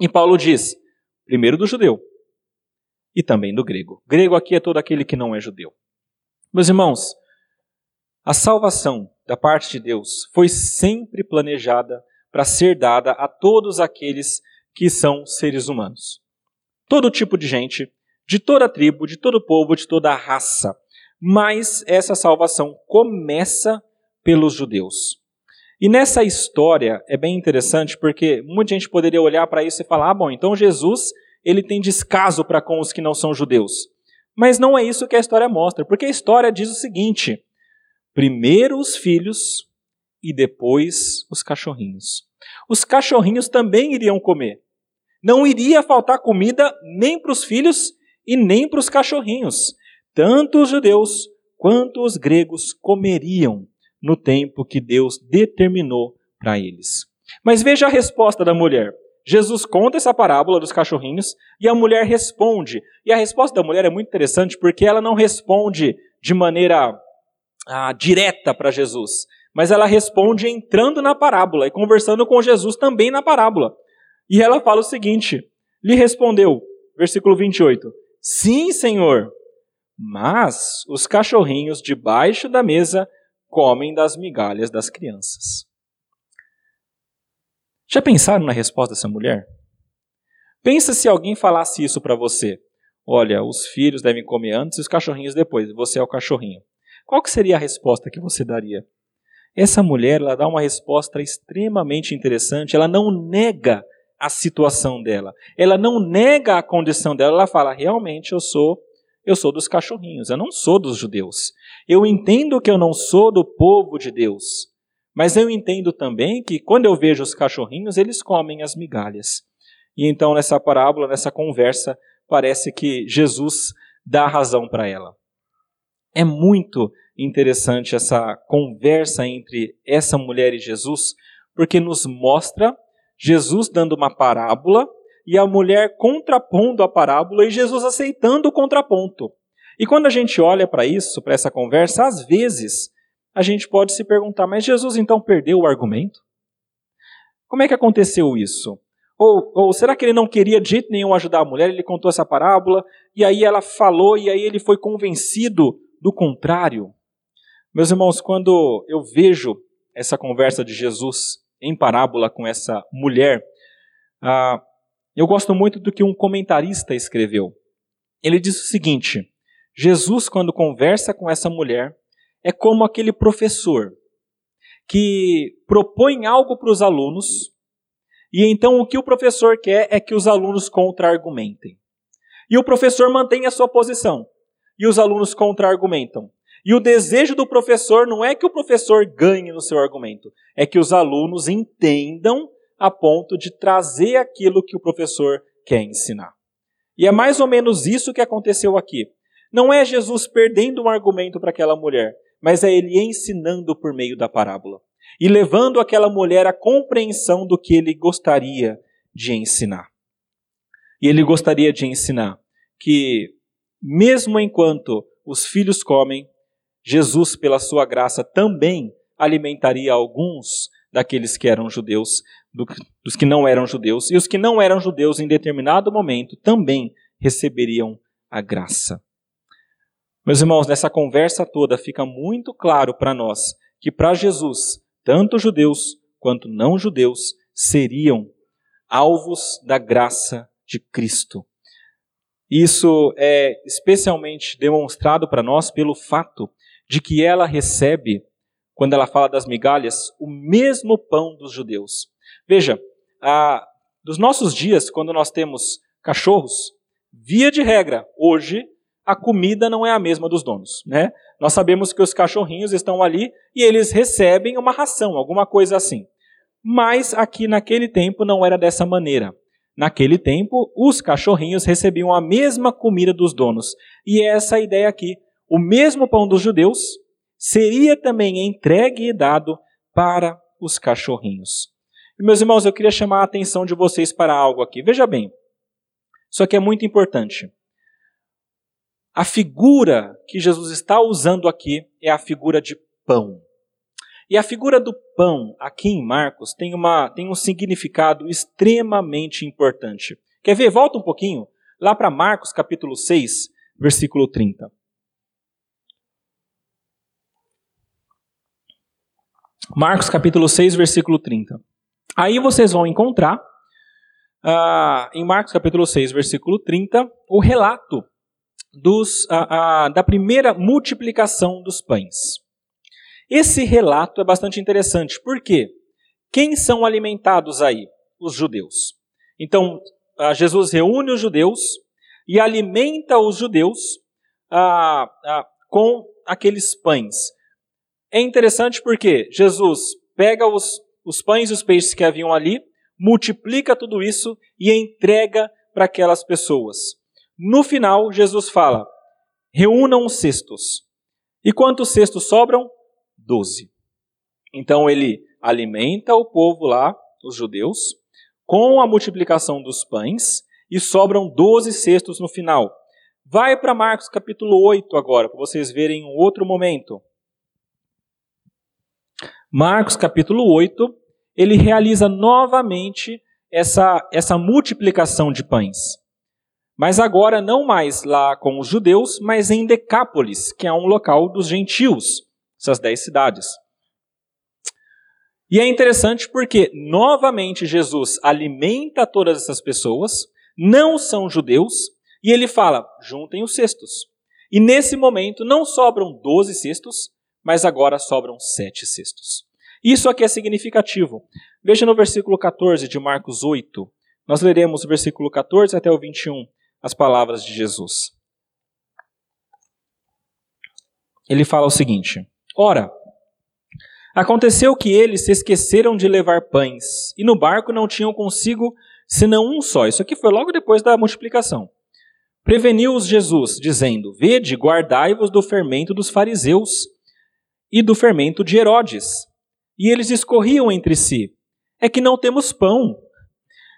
E Paulo diz, primeiro do judeu e também do grego. Grego aqui é todo aquele que não é judeu. Meus irmãos, a salvação da parte de Deus foi sempre planejada para ser dada a todos aqueles que são seres humanos. Todo tipo de gente, de toda tribo, de todo povo, de toda raça. Mas essa salvação começa pelos judeus. E nessa história é bem interessante porque muita gente poderia olhar para isso e falar: ah, bom, então Jesus ele tem descaso para com os que não são judeus. Mas não é isso que a história mostra, porque a história diz o seguinte: primeiro os filhos e depois os cachorrinhos. Os cachorrinhos também iriam comer. Não iria faltar comida nem para os filhos e nem para os cachorrinhos. Tanto os judeus quanto os gregos comeriam no tempo que Deus determinou para eles. Mas veja a resposta da mulher. Jesus conta essa parábola dos cachorrinhos e a mulher responde. E a resposta da mulher é muito interessante porque ela não responde de maneira ah, direta para Jesus, mas ela responde entrando na parábola e conversando com Jesus também na parábola. E ela fala o seguinte: lhe respondeu, versículo 28, Sim, Senhor, mas os cachorrinhos debaixo da mesa comem das migalhas das crianças. Já pensaram na resposta dessa mulher? Pensa se alguém falasse isso para você. Olha, os filhos devem comer antes e os cachorrinhos depois. Você é o cachorrinho. Qual que seria a resposta que você daria? Essa mulher, ela dá uma resposta extremamente interessante. Ela não nega a situação dela. Ela não nega a condição dela. Ela fala: "Realmente eu sou eu sou dos cachorrinhos, eu não sou dos judeus. Eu entendo que eu não sou do povo de Deus. Mas eu entendo também que quando eu vejo os cachorrinhos, eles comem as migalhas. E então, nessa parábola, nessa conversa, parece que Jesus dá razão para ela. É muito interessante essa conversa entre essa mulher e Jesus, porque nos mostra Jesus dando uma parábola e a mulher contrapondo a parábola e Jesus aceitando o contraponto. E quando a gente olha para isso, para essa conversa, às vezes a gente pode se perguntar: mas Jesus então perdeu o argumento? Como é que aconteceu isso? Ou, ou, será que ele não queria de jeito nenhum ajudar a mulher? Ele contou essa parábola e aí ela falou e aí ele foi convencido do contrário. Meus irmãos, quando eu vejo essa conversa de Jesus em parábola com essa mulher, ah, eu gosto muito do que um comentarista escreveu. Ele diz o seguinte: Jesus, quando conversa com essa mulher, é como aquele professor que propõe algo para os alunos e então o que o professor quer é que os alunos contra-argumentem. E o professor mantém a sua posição e os alunos contra-argumentam. E o desejo do professor não é que o professor ganhe no seu argumento, é que os alunos entendam a ponto de trazer aquilo que o professor quer ensinar. E é mais ou menos isso que aconteceu aqui. Não é Jesus perdendo um argumento para aquela mulher, mas é ele ensinando por meio da parábola e levando aquela mulher à compreensão do que ele gostaria de ensinar. E ele gostaria de ensinar que, mesmo enquanto os filhos comem, Jesus, pela sua graça, também alimentaria alguns daqueles que eram judeus, dos que não eram judeus, e os que não eram judeus, em determinado momento, também receberiam a graça. Meus irmãos, nessa conversa toda fica muito claro para nós que para Jesus, tanto judeus quanto não judeus seriam alvos da graça de Cristo. Isso é especialmente demonstrado para nós pelo fato de que ela recebe, quando ela fala das migalhas, o mesmo pão dos judeus. Veja, a, dos nossos dias, quando nós temos cachorros, via de regra, hoje a comida não é a mesma dos donos, né? Nós sabemos que os cachorrinhos estão ali e eles recebem uma ração, alguma coisa assim. Mas aqui naquele tempo não era dessa maneira. Naquele tempo, os cachorrinhos recebiam a mesma comida dos donos. E é essa a ideia aqui. O mesmo pão dos judeus seria também entregue e dado para os cachorrinhos. E, meus irmãos, eu queria chamar a atenção de vocês para algo aqui. Veja bem, isso aqui é muito importante. A figura que Jesus está usando aqui é a figura de pão. E a figura do pão, aqui em Marcos, tem, uma, tem um significado extremamente importante. Quer ver? Volta um pouquinho, lá para Marcos capítulo 6, versículo 30. Marcos capítulo 6, versículo 30. Aí vocês vão encontrar, uh, em Marcos capítulo 6, versículo 30, o relato dos, a, a, da primeira multiplicação dos pães. Esse relato é bastante interessante, porque quem são alimentados aí? Os judeus. Então, Jesus reúne os judeus e alimenta os judeus com aqueles pães. É interessante porque Jesus pega os, os pães e os peixes que haviam ali, multiplica tudo isso e entrega para aquelas pessoas. No final, Jesus fala: reúnam os cestos. E quantos cestos sobram? Doze. Então ele alimenta o povo lá, os judeus, com a multiplicação dos pães, e sobram doze cestos no final. Vai para Marcos capítulo 8 agora, para vocês verem um outro momento. Marcos capítulo 8, ele realiza novamente essa, essa multiplicação de pães. Mas agora não mais lá com os judeus, mas em Decápolis, que é um local dos gentios, essas dez cidades. E é interessante porque, novamente, Jesus alimenta todas essas pessoas, não são judeus, e ele fala: juntem os cestos. E nesse momento não sobram 12 cestos, mas agora sobram sete cestos. Isso aqui é significativo. Veja no versículo 14 de Marcos 8. Nós leremos o versículo 14 até o 21, as palavras de Jesus. Ele fala o seguinte: Ora, aconteceu que eles se esqueceram de levar pães, e no barco não tinham consigo senão um só. Isso aqui foi logo depois da multiplicação. Preveniu-os Jesus, dizendo: Vede, guardai-vos do fermento dos fariseus e do fermento de Herodes. E eles discorriam entre si: É que não temos pão.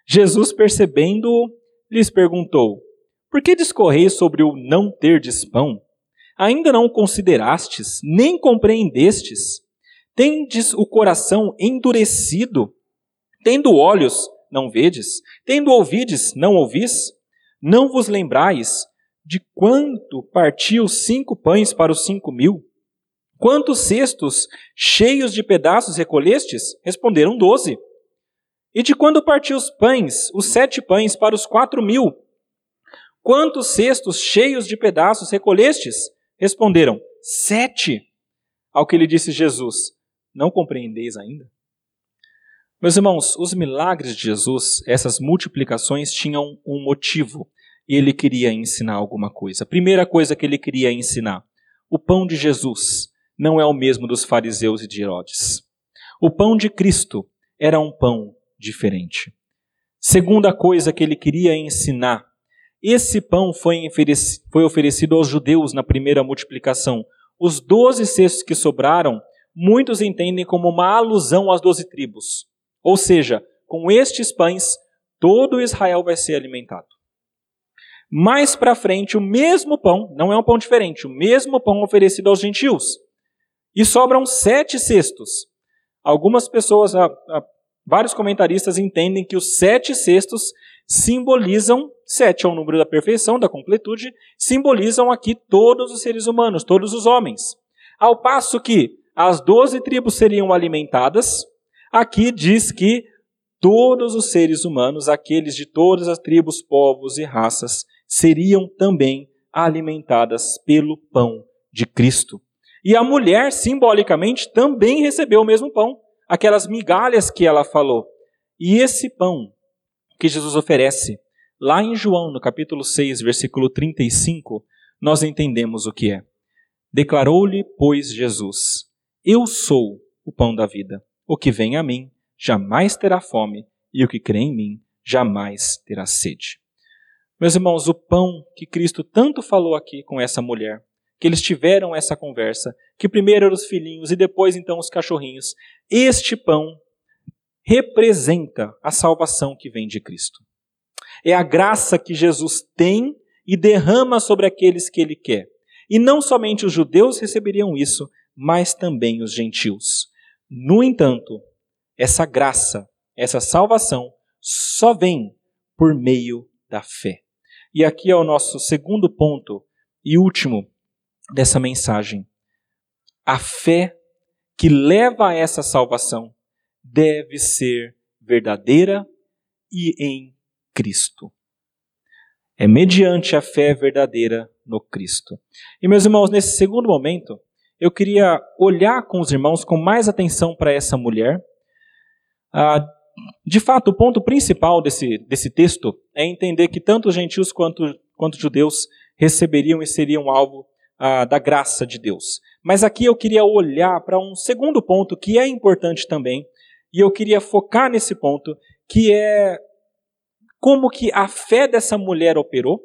Jesus, percebendo, lhes perguntou: Por que discorreis sobre o não terdes pão? Ainda não considerastes, nem compreendestes? Tendes o coração endurecido? Tendo olhos, não vedes? Tendo ouvides, não ouvis? Não vos lembrais de quanto partiu cinco pães para os cinco mil? Quantos cestos cheios de pedaços recolhestes? Responderam doze. E de quando partiu os pães, os sete pães para os quatro mil? Quantos cestos cheios de pedaços recolhestes? Responderam, sete. Ao que lhe disse Jesus, não compreendeis ainda? Meus irmãos, os milagres de Jesus, essas multiplicações, tinham um motivo. Ele queria ensinar alguma coisa. A primeira coisa que ele queria ensinar: o pão de Jesus não é o mesmo dos fariseus e de Herodes. O pão de Cristo era um pão diferente. Segunda coisa que ele queria ensinar: esse pão foi oferecido aos judeus na primeira multiplicação. Os doze cestos que sobraram, muitos entendem como uma alusão às doze tribos. Ou seja, com estes pães, todo Israel vai ser alimentado. Mais para frente, o mesmo pão, não é um pão diferente, o mesmo pão oferecido aos gentios. E sobram sete cestos. Algumas pessoas, vários comentaristas entendem que os sete cestos simbolizam, sete é o número da perfeição, da completude, simbolizam aqui todos os seres humanos, todos os homens. Ao passo que as doze tribos seriam alimentadas, Aqui diz que todos os seres humanos, aqueles de todas as tribos, povos e raças, seriam também alimentadas pelo pão de Cristo. E a mulher, simbolicamente, também recebeu o mesmo pão, aquelas migalhas que ela falou. E esse pão que Jesus oferece, lá em João, no capítulo 6, versículo 35, nós entendemos o que é. Declarou-lhe, pois, Jesus: Eu sou o pão da vida. O que vem a mim jamais terá fome, e o que crê em mim jamais terá sede. Meus irmãos, o pão que Cristo tanto falou aqui com essa mulher, que eles tiveram essa conversa, que primeiro eram os filhinhos e depois então os cachorrinhos, este pão representa a salvação que vem de Cristo. É a graça que Jesus tem e derrama sobre aqueles que ele quer. E não somente os judeus receberiam isso, mas também os gentios. No entanto, essa graça, essa salvação, só vem por meio da fé. E aqui é o nosso segundo ponto e último dessa mensagem. A fé que leva a essa salvação deve ser verdadeira e em Cristo. É mediante a fé verdadeira no Cristo. E meus irmãos, nesse segundo momento, eu queria olhar com os irmãos com mais atenção para essa mulher. Ah, de fato, o ponto principal desse, desse texto é entender que tanto os gentios quanto, quanto os judeus receberiam e seriam alvo ah, da graça de Deus. Mas aqui eu queria olhar para um segundo ponto que é importante também, E eu queria focar nesse ponto, que é como que a fé dessa mulher operou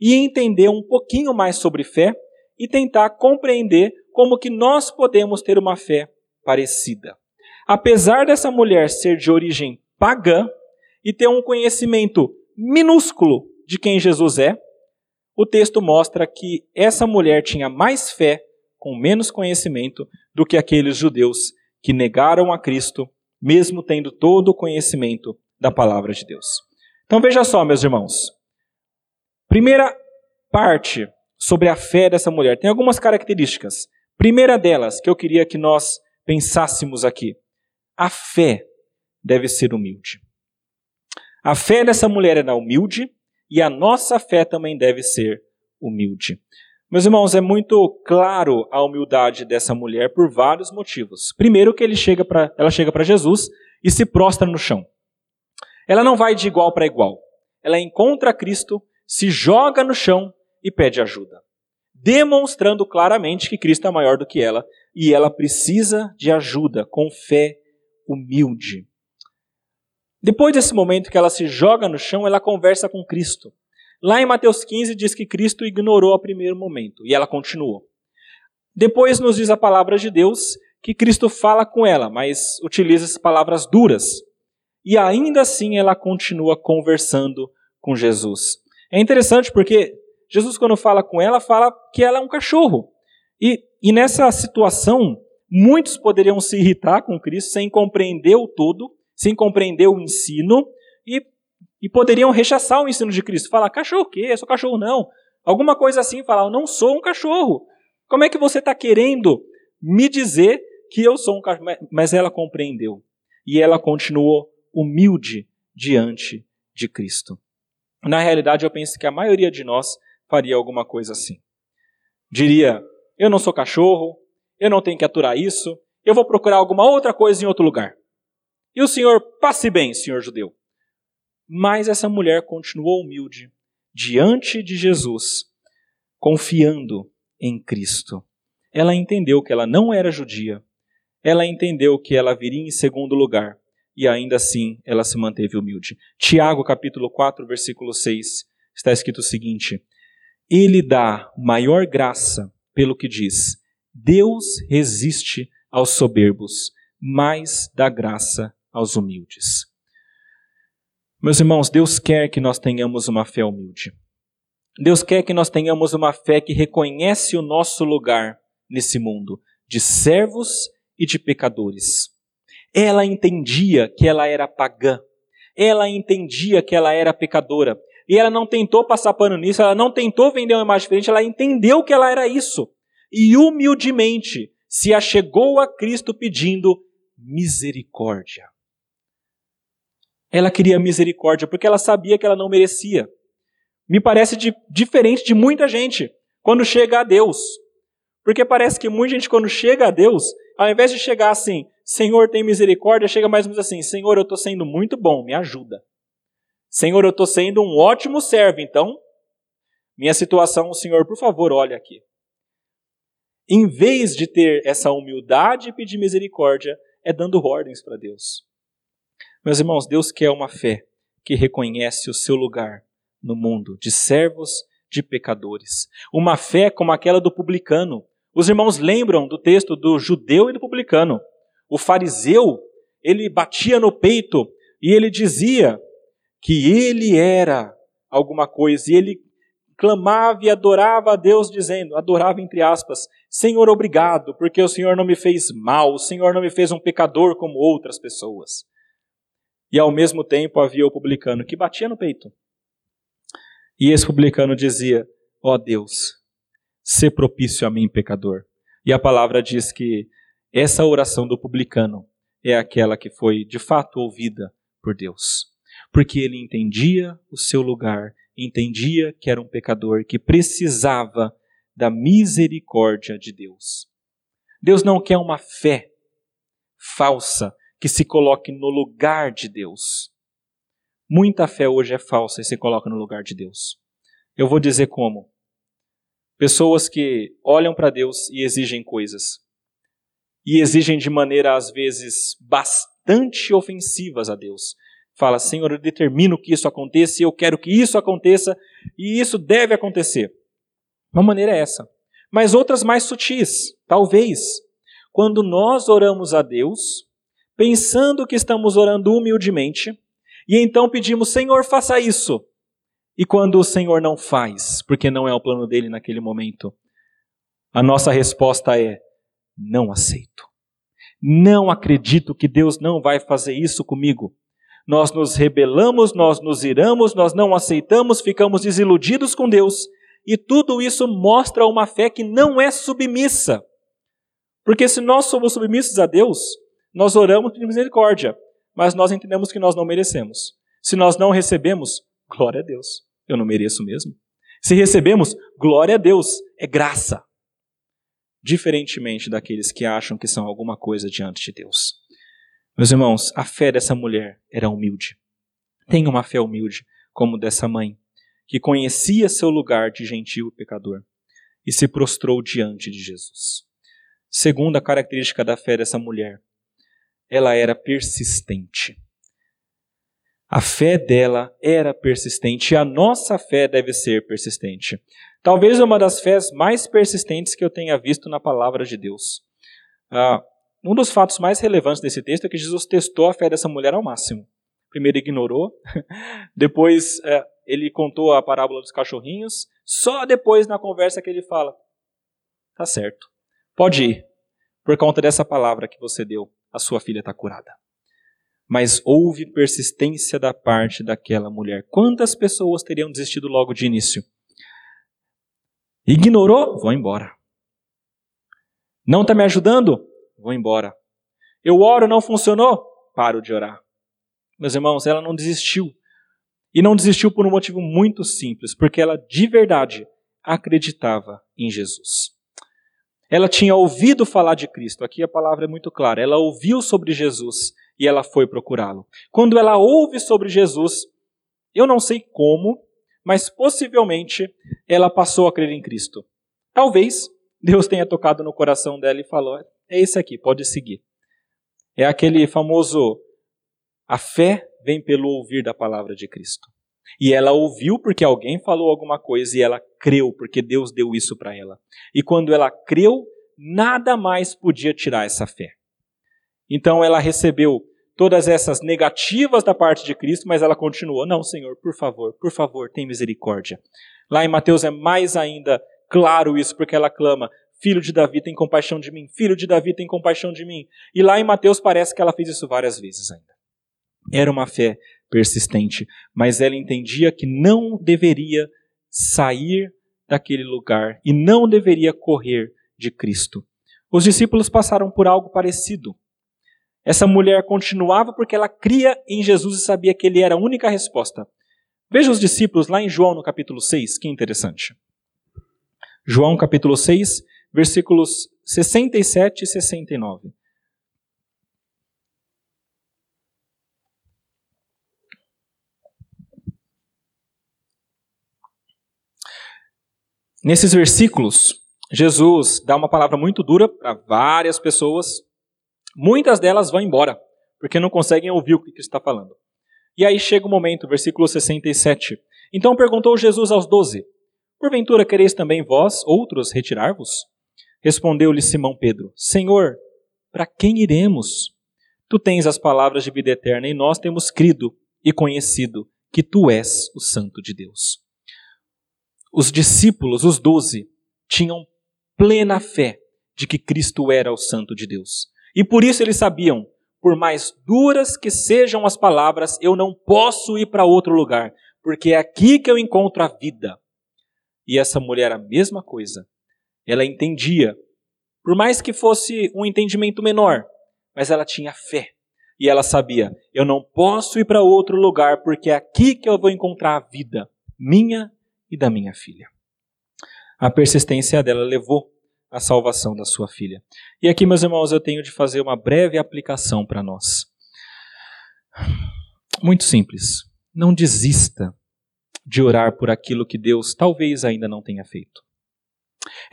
e entender um pouquinho mais sobre fé e tentar compreender como que nós podemos ter uma fé parecida. Apesar dessa mulher ser de origem pagã e ter um conhecimento minúsculo de quem Jesus é, o texto mostra que essa mulher tinha mais fé com menos conhecimento do que aqueles judeus que negaram a Cristo, mesmo tendo todo o conhecimento da palavra de Deus. Então veja só, meus irmãos. Primeira parte sobre a fé dessa mulher tem algumas características. Primeira delas que eu queria que nós pensássemos aqui. A fé deve ser humilde. A fé dessa mulher era humilde e a nossa fé também deve ser humilde. Meus irmãos, é muito claro a humildade dessa mulher por vários motivos. Primeiro que ele chega pra, ela chega para Jesus e se prostra no chão. Ela não vai de igual para igual. Ela encontra Cristo, se joga no chão e pede ajuda, demonstrando claramente que Cristo é maior do que ela e ela precisa de ajuda com fé humilde. Depois desse momento que ela se joga no chão, ela conversa com Cristo. Lá em Mateus 15 diz que Cristo ignorou a primeiro momento e ela continuou. Depois nos diz a palavra de Deus que Cristo fala com ela, mas utiliza as palavras duras. E ainda assim ela continua conversando com Jesus. É interessante porque Jesus, quando fala com ela, fala que ela é um cachorro. E, e nessa situação, muitos poderiam se irritar com Cristo sem compreender o todo, sem compreender o ensino, e e poderiam rechaçar o ensino de Cristo. Falar, cachorro o quê? Eu sou cachorro não. Alguma coisa assim, falar, eu não sou um cachorro. Como é que você está querendo me dizer que eu sou um cachorro? Mas ela compreendeu. E ela continuou humilde diante de Cristo. Na realidade, eu penso que a maioria de nós faria alguma coisa assim. Diria, eu não sou cachorro, eu não tenho que aturar isso, eu vou procurar alguma outra coisa em outro lugar. E o senhor, passe bem, senhor judeu. Mas essa mulher continuou humilde diante de Jesus, confiando em Cristo. Ela entendeu que ela não era judia, ela entendeu que ela viria em segundo lugar, e ainda assim ela se manteve humilde. Tiago, capítulo 4, versículo 6, está escrito o seguinte: Ele dá maior graça pelo que diz: Deus resiste aos soberbos, mas dá graça aos humildes. Meus irmãos, Deus quer que nós tenhamos uma fé humilde. Deus quer que nós tenhamos uma fé que reconhece o nosso lugar nesse mundo de servos e de pecadores. Ela entendia que ela era pagã. Ela entendia que ela era pecadora. E ela não tentou passar pano nisso, ela não tentou vender uma imagem diferente, ela entendeu que ela era isso. E humildemente se achegou a Cristo pedindo misericórdia. Ela queria misericórdia porque ela sabia que ela não merecia. Me parece de, diferente de muita gente quando chega a Deus. Porque parece que muita gente, quando chega a Deus, ao invés de chegar assim, Senhor, tem misericórdia, chega mais ou menos assim, Senhor, eu estou sendo muito bom, me ajuda. Senhor, eu estou sendo um ótimo servo, então, minha situação, Senhor, por favor, olha aqui. Em vez de ter essa humildade e pedir misericórdia, é dando ordens para Deus. Meus irmãos, Deus quer uma fé que reconhece o seu lugar no mundo de servos, de pecadores. Uma fé como aquela do publicano. Os irmãos lembram do texto do judeu e do publicano. O fariseu, ele batia no peito e ele dizia que ele era alguma coisa e ele clamava e adorava a Deus dizendo, adorava entre aspas, Senhor, obrigado, porque o Senhor não me fez mal, o Senhor não me fez um pecador como outras pessoas. E ao mesmo tempo havia o publicano que batia no peito. E esse publicano dizia: Ó oh Deus, se propício a mim, pecador. E a palavra diz que essa oração do publicano é aquela que foi de fato ouvida por Deus. Porque ele entendia o seu lugar, entendia que era um pecador que precisava da misericórdia de Deus. Deus não quer uma fé falsa que se coloque no lugar de Deus. Muita fé hoje é falsa e se coloca no lugar de Deus. Eu vou dizer como. Pessoas que olham para Deus e exigem coisas. E exigem de maneira, às vezes, bastante ofensivas a Deus. Fala, Senhor, eu determino que isso aconteça e eu quero que isso aconteça e isso deve acontecer. Uma maneira é essa. Mas outras mais sutis, talvez, quando nós oramos a Deus, pensando que estamos orando humildemente, e então pedimos, Senhor, faça isso. E quando o Senhor não faz, porque não é o plano dele naquele momento, a nossa resposta é: não aceito. Não acredito que Deus não vai fazer isso comigo. Nós nos rebelamos, nós nos iramos, nós não aceitamos, ficamos desiludidos com Deus, e tudo isso mostra uma fé que não é submissa. Porque se nós somos submissos a Deus, nós oramos de misericórdia, mas nós entendemos que nós não merecemos. Se nós não recebemos, glória a Deus, eu não mereço mesmo. Se recebemos, glória a Deus, é graça diferentemente daqueles que acham que são alguma coisa diante de Deus. Meus irmãos, a fé dessa mulher era humilde. Tenha uma fé humilde, como dessa mãe, que conhecia seu lugar de gentil pecador e se prostrou diante de Jesus. Segunda característica da fé dessa mulher, ela era persistente. A fé dela era persistente e a nossa fé deve ser persistente. Talvez uma das fés mais persistentes que eu tenha visto na palavra de Deus. Ah, um dos fatos mais relevantes desse texto é que Jesus testou a fé dessa mulher ao máximo. Primeiro ignorou, [laughs] depois é, ele contou a parábola dos cachorrinhos, só depois na conversa que ele fala: Tá certo, pode ir, por conta dessa palavra que você deu, a sua filha está curada. Mas houve persistência da parte daquela mulher. Quantas pessoas teriam desistido logo de início? Ignorou? Vou embora. Não está me ajudando? Vou embora. Eu oro, não funcionou? Paro de orar. Meus irmãos, ela não desistiu. E não desistiu por um motivo muito simples, porque ela de verdade acreditava em Jesus. Ela tinha ouvido falar de Cristo, aqui a palavra é muito clara. Ela ouviu sobre Jesus e ela foi procurá-lo. Quando ela ouve sobre Jesus, eu não sei como, mas possivelmente ela passou a crer em Cristo. Talvez Deus tenha tocado no coração dela e falou: é esse aqui, pode seguir. É aquele famoso: a fé vem pelo ouvir da palavra de Cristo. E ela ouviu porque alguém falou alguma coisa e ela creu porque Deus deu isso para ela. E quando ela creu, nada mais podia tirar essa fé. Então ela recebeu todas essas negativas da parte de Cristo, mas ela continuou: Não, Senhor, por favor, por favor, tem misericórdia. Lá em Mateus é mais ainda claro isso, porque ela clama: Filho de Davi, tem compaixão de mim. Filho de Davi, tem compaixão de mim. E lá em Mateus parece que ela fez isso várias vezes ainda. Era uma fé persistente, mas ela entendia que não deveria sair daquele lugar e não deveria correr de Cristo. Os discípulos passaram por algo parecido. Essa mulher continuava porque ela cria em Jesus e sabia que ele era a única resposta. Veja os discípulos lá em João no capítulo 6, que interessante. João capítulo 6, versículos 67 e 69. Nesses versículos, Jesus dá uma palavra muito dura para várias pessoas Muitas delas vão embora, porque não conseguem ouvir o que está falando. E aí chega o momento, versículo 67. Então perguntou Jesus aos doze: Porventura quereis também vós, outros, retirar-vos? Respondeu-lhe Simão Pedro: Senhor, para quem iremos? Tu tens as palavras de vida eterna e nós temos crido e conhecido que tu és o Santo de Deus. Os discípulos, os doze, tinham plena fé de que Cristo era o Santo de Deus. E por isso eles sabiam, por mais duras que sejam as palavras, eu não posso ir para outro lugar, porque é aqui que eu encontro a vida. E essa mulher a mesma coisa. Ela entendia, por mais que fosse um entendimento menor, mas ela tinha fé. E ela sabia, eu não posso ir para outro lugar, porque é aqui que eu vou encontrar a vida, minha e da minha filha. A persistência dela levou a salvação da sua filha. E aqui, meus irmãos, eu tenho de fazer uma breve aplicação para nós. Muito simples. Não desista de orar por aquilo que Deus talvez ainda não tenha feito.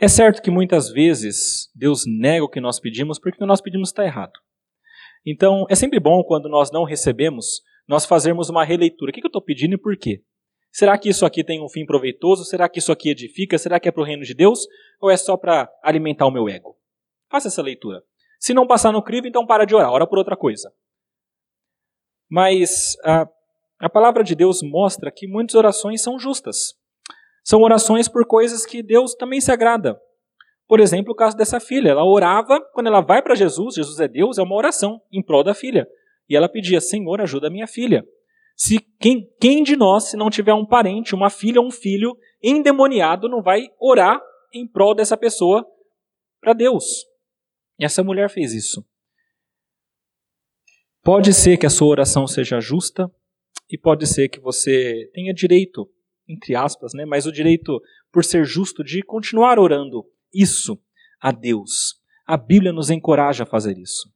É certo que muitas vezes Deus nega o que nós pedimos porque o que nós pedimos está errado. Então, é sempre bom quando nós não recebemos, nós fazermos uma releitura. O que eu estou pedindo e por quê? Será que isso aqui tem um fim proveitoso? Será que isso aqui edifica? Será que é para o reino de Deus? Ou é só para alimentar o meu ego? Faça essa leitura. Se não passar no crivo, então para de orar, ora por outra coisa. Mas a, a palavra de Deus mostra que muitas orações são justas. São orações por coisas que Deus também se agrada. Por exemplo, o caso dessa filha. Ela orava, quando ela vai para Jesus, Jesus é Deus, é uma oração em prol da filha. E ela pedia: Senhor, ajuda a minha filha. Se quem, quem de nós, se não tiver um parente, uma filha ou um filho endemoniado, não vai orar em prol dessa pessoa para Deus? E essa mulher fez isso. Pode ser que a sua oração seja justa e pode ser que você tenha direito, entre aspas, né, mas o direito, por ser justo, de continuar orando isso a Deus. A Bíblia nos encoraja a fazer isso.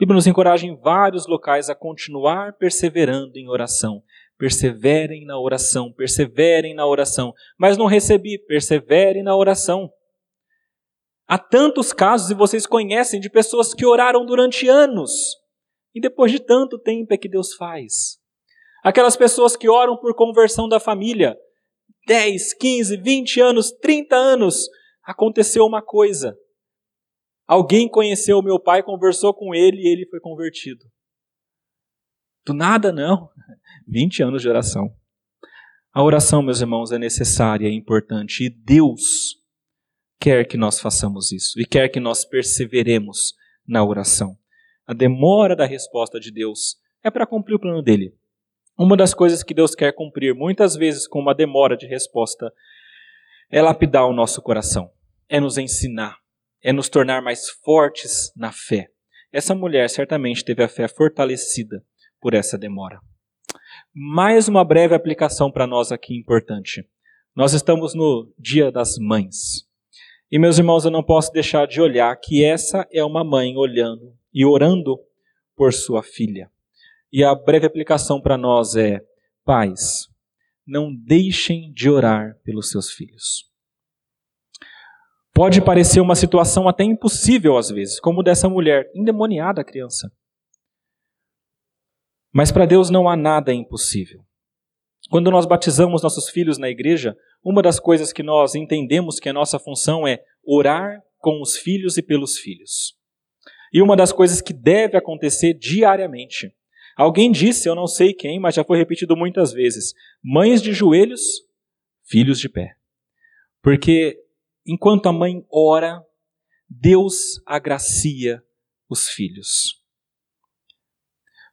Bíblia nos encoraja em vários locais a continuar perseverando em oração. Perseverem na oração, perseverem na oração. Mas não recebi, perseverem na oração. Há tantos casos, e vocês conhecem, de pessoas que oraram durante anos. E depois de tanto tempo é que Deus faz. Aquelas pessoas que oram por conversão da família. 10, 15, 20 anos, 30 anos, aconteceu uma coisa. Alguém conheceu o meu pai, conversou com ele e ele foi convertido. Do nada, não. [laughs] 20 anos de oração. A oração, meus irmãos, é necessária, é importante. E Deus quer que nós façamos isso. E quer que nós perseveremos na oração. A demora da resposta de Deus é para cumprir o plano dele. Uma das coisas que Deus quer cumprir, muitas vezes com uma demora de resposta, é lapidar o nosso coração, é nos ensinar, é nos tornar mais fortes na fé. Essa mulher certamente teve a fé fortalecida por essa demora. Mais uma breve aplicação para nós aqui importante. Nós estamos no Dia das Mães. E meus irmãos, eu não posso deixar de olhar que essa é uma mãe olhando e orando por sua filha. E a breve aplicação para nós é: pais, não deixem de orar pelos seus filhos. Pode parecer uma situação até impossível às vezes, como dessa mulher, endemoniada criança. Mas para Deus não há nada impossível. Quando nós batizamos nossos filhos na igreja, uma das coisas que nós entendemos que a nossa função é orar com os filhos e pelos filhos. E uma das coisas que deve acontecer diariamente. Alguém disse, eu não sei quem, mas já foi repetido muitas vezes: mães de joelhos, filhos de pé. Porque enquanto a mãe ora, Deus agracia os filhos.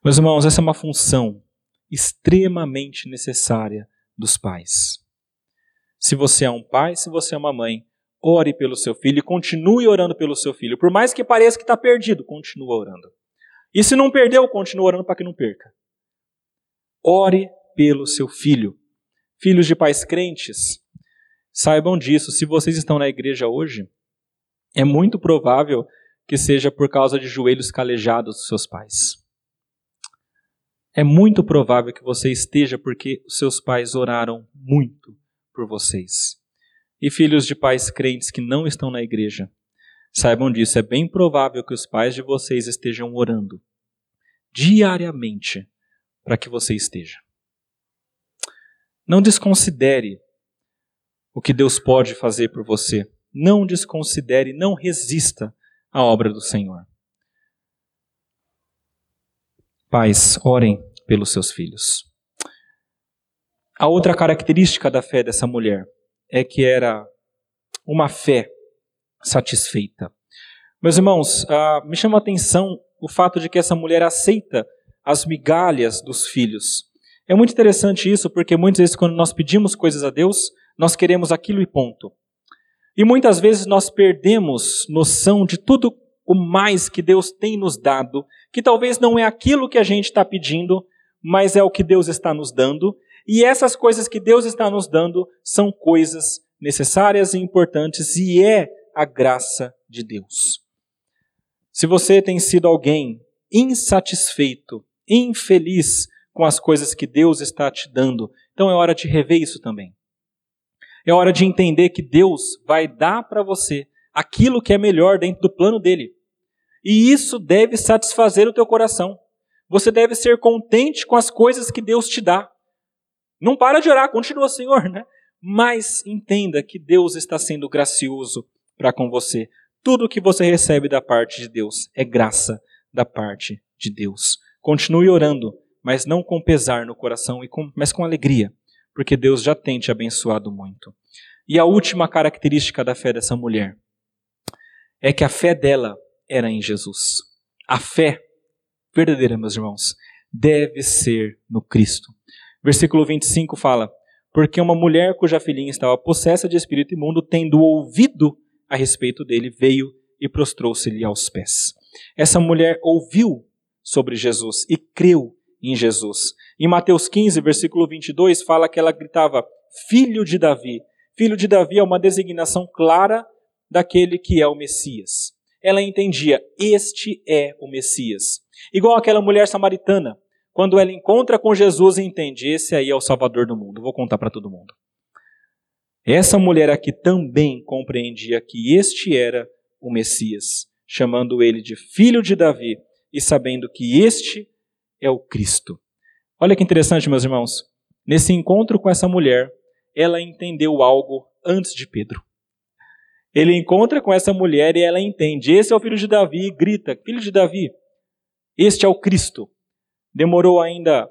Meus irmãos, essa é uma função extremamente necessária dos pais. Se você é um pai, se você é uma mãe, ore pelo seu filho e continue orando pelo seu filho. Por mais que pareça que está perdido, continue orando. E se não perdeu, continue orando para que não perca. Ore pelo seu filho. Filhos de pais crentes, Saibam disso, se vocês estão na igreja hoje, é muito provável que seja por causa de joelhos calejados dos seus pais. É muito provável que você esteja porque os seus pais oraram muito por vocês. E filhos de pais crentes que não estão na igreja, saibam disso, é bem provável que os pais de vocês estejam orando diariamente para que você esteja. Não desconsidere o que Deus pode fazer por você. Não desconsidere, não resista à obra do Senhor. Pais, orem pelos seus filhos. A outra característica da fé dessa mulher é que era uma fé satisfeita. Meus irmãos, uh, me chama a atenção o fato de que essa mulher aceita as migalhas dos filhos. É muito interessante isso, porque muitas vezes, quando nós pedimos coisas a Deus, nós queremos aquilo e ponto. E muitas vezes nós perdemos noção de tudo o mais que Deus tem nos dado, que talvez não é aquilo que a gente está pedindo, mas é o que Deus está nos dando. E essas coisas que Deus está nos dando são coisas necessárias e importantes, e é a graça de Deus. Se você tem sido alguém insatisfeito, infeliz com as coisas que Deus está te dando, então é hora de rever isso também. É hora de entender que Deus vai dar para você aquilo que é melhor dentro do plano dele. E isso deve satisfazer o teu coração. Você deve ser contente com as coisas que Deus te dá. Não para de orar, continua, Senhor, né? Mas entenda que Deus está sendo gracioso para com você. Tudo que você recebe da parte de Deus é graça da parte de Deus. Continue orando, mas não com pesar no coração, mas com alegria, porque Deus já tem te abençoado muito. E a última característica da fé dessa mulher é que a fé dela era em Jesus. A fé verdadeira, meus irmãos, deve ser no Cristo. Versículo 25 fala: Porque uma mulher cuja filhinha estava possessa de espírito imundo, tendo ouvido a respeito dele, veio e prostrou-se-lhe aos pés. Essa mulher ouviu sobre Jesus e creu em Jesus. Em Mateus 15, versículo 22, fala que ela gritava: Filho de Davi. Filho de Davi é uma designação clara daquele que é o Messias. Ela entendia: Este é o Messias. Igual aquela mulher samaritana, quando ela encontra com Jesus e entende: Esse aí é o Salvador do mundo. Vou contar para todo mundo. Essa mulher aqui também compreendia que este era o Messias, chamando ele de filho de Davi e sabendo que este é o Cristo. Olha que interessante, meus irmãos. Nesse encontro com essa mulher, ela entendeu algo antes de Pedro. Ele encontra com essa mulher e ela entende: esse é o filho de Davi, e grita: Filho de Davi, este é o Cristo. Demorou ainda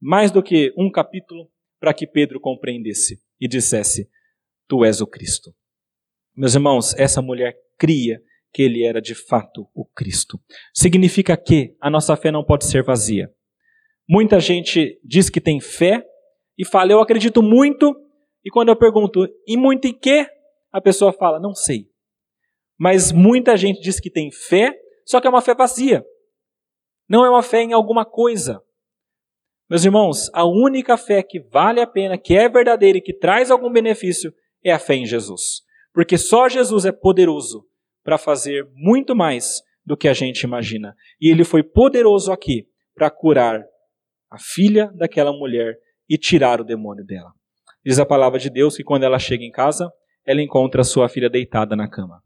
mais do que um capítulo para que Pedro compreendesse e dissesse: Tu és o Cristo. Meus irmãos, essa mulher cria que ele era de fato o Cristo. Significa que a nossa fé não pode ser vazia. Muita gente diz que tem fé e fala, eu acredito muito, e quando eu pergunto, e muito em quê? A pessoa fala, não sei. Mas muita gente diz que tem fé, só que é uma fé vazia. Não é uma fé em alguma coisa. Meus irmãos, a única fé que vale a pena, que é verdadeira e que traz algum benefício é a fé em Jesus. Porque só Jesus é poderoso para fazer muito mais do que a gente imagina. E ele foi poderoso aqui para curar a filha daquela mulher e tirar o demônio dela. Diz a palavra de Deus que quando ela chega em casa, ela encontra a sua filha deitada na cama.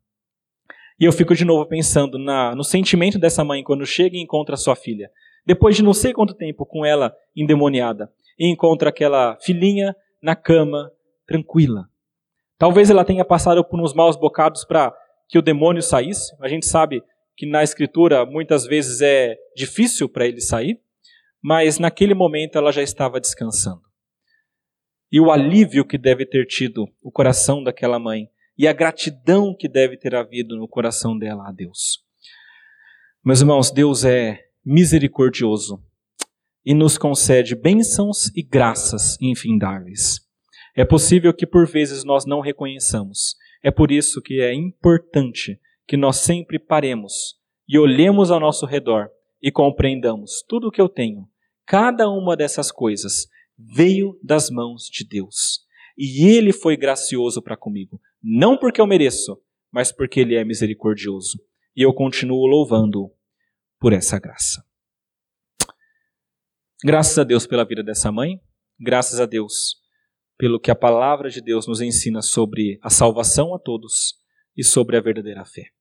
E eu fico de novo pensando na, no sentimento dessa mãe quando chega e encontra a sua filha. Depois de não sei quanto tempo com ela endemoniada, e encontra aquela filhinha na cama, tranquila, Talvez ela tenha passado por uns maus bocados para que o demônio saísse. A gente sabe que na escritura muitas vezes é difícil para ele sair, mas naquele momento ela já estava descansando. E o alívio que deve ter tido o coração daquela mãe e a gratidão que deve ter havido no coração dela a Deus. Meus irmãos, Deus é misericordioso e nos concede bênçãos e graças infindáveis. É possível que por vezes nós não reconheçamos. É por isso que é importante que nós sempre paremos e olhemos ao nosso redor e compreendamos tudo o que eu tenho. Cada uma dessas coisas veio das mãos de Deus. E Ele foi gracioso para comigo. Não porque eu mereço, mas porque Ele é misericordioso. E eu continuo louvando por essa graça. Graças a Deus pela vida dessa mãe. Graças a Deus pelo que a palavra de Deus nos ensina sobre a salvação a todos e sobre a verdadeira fé.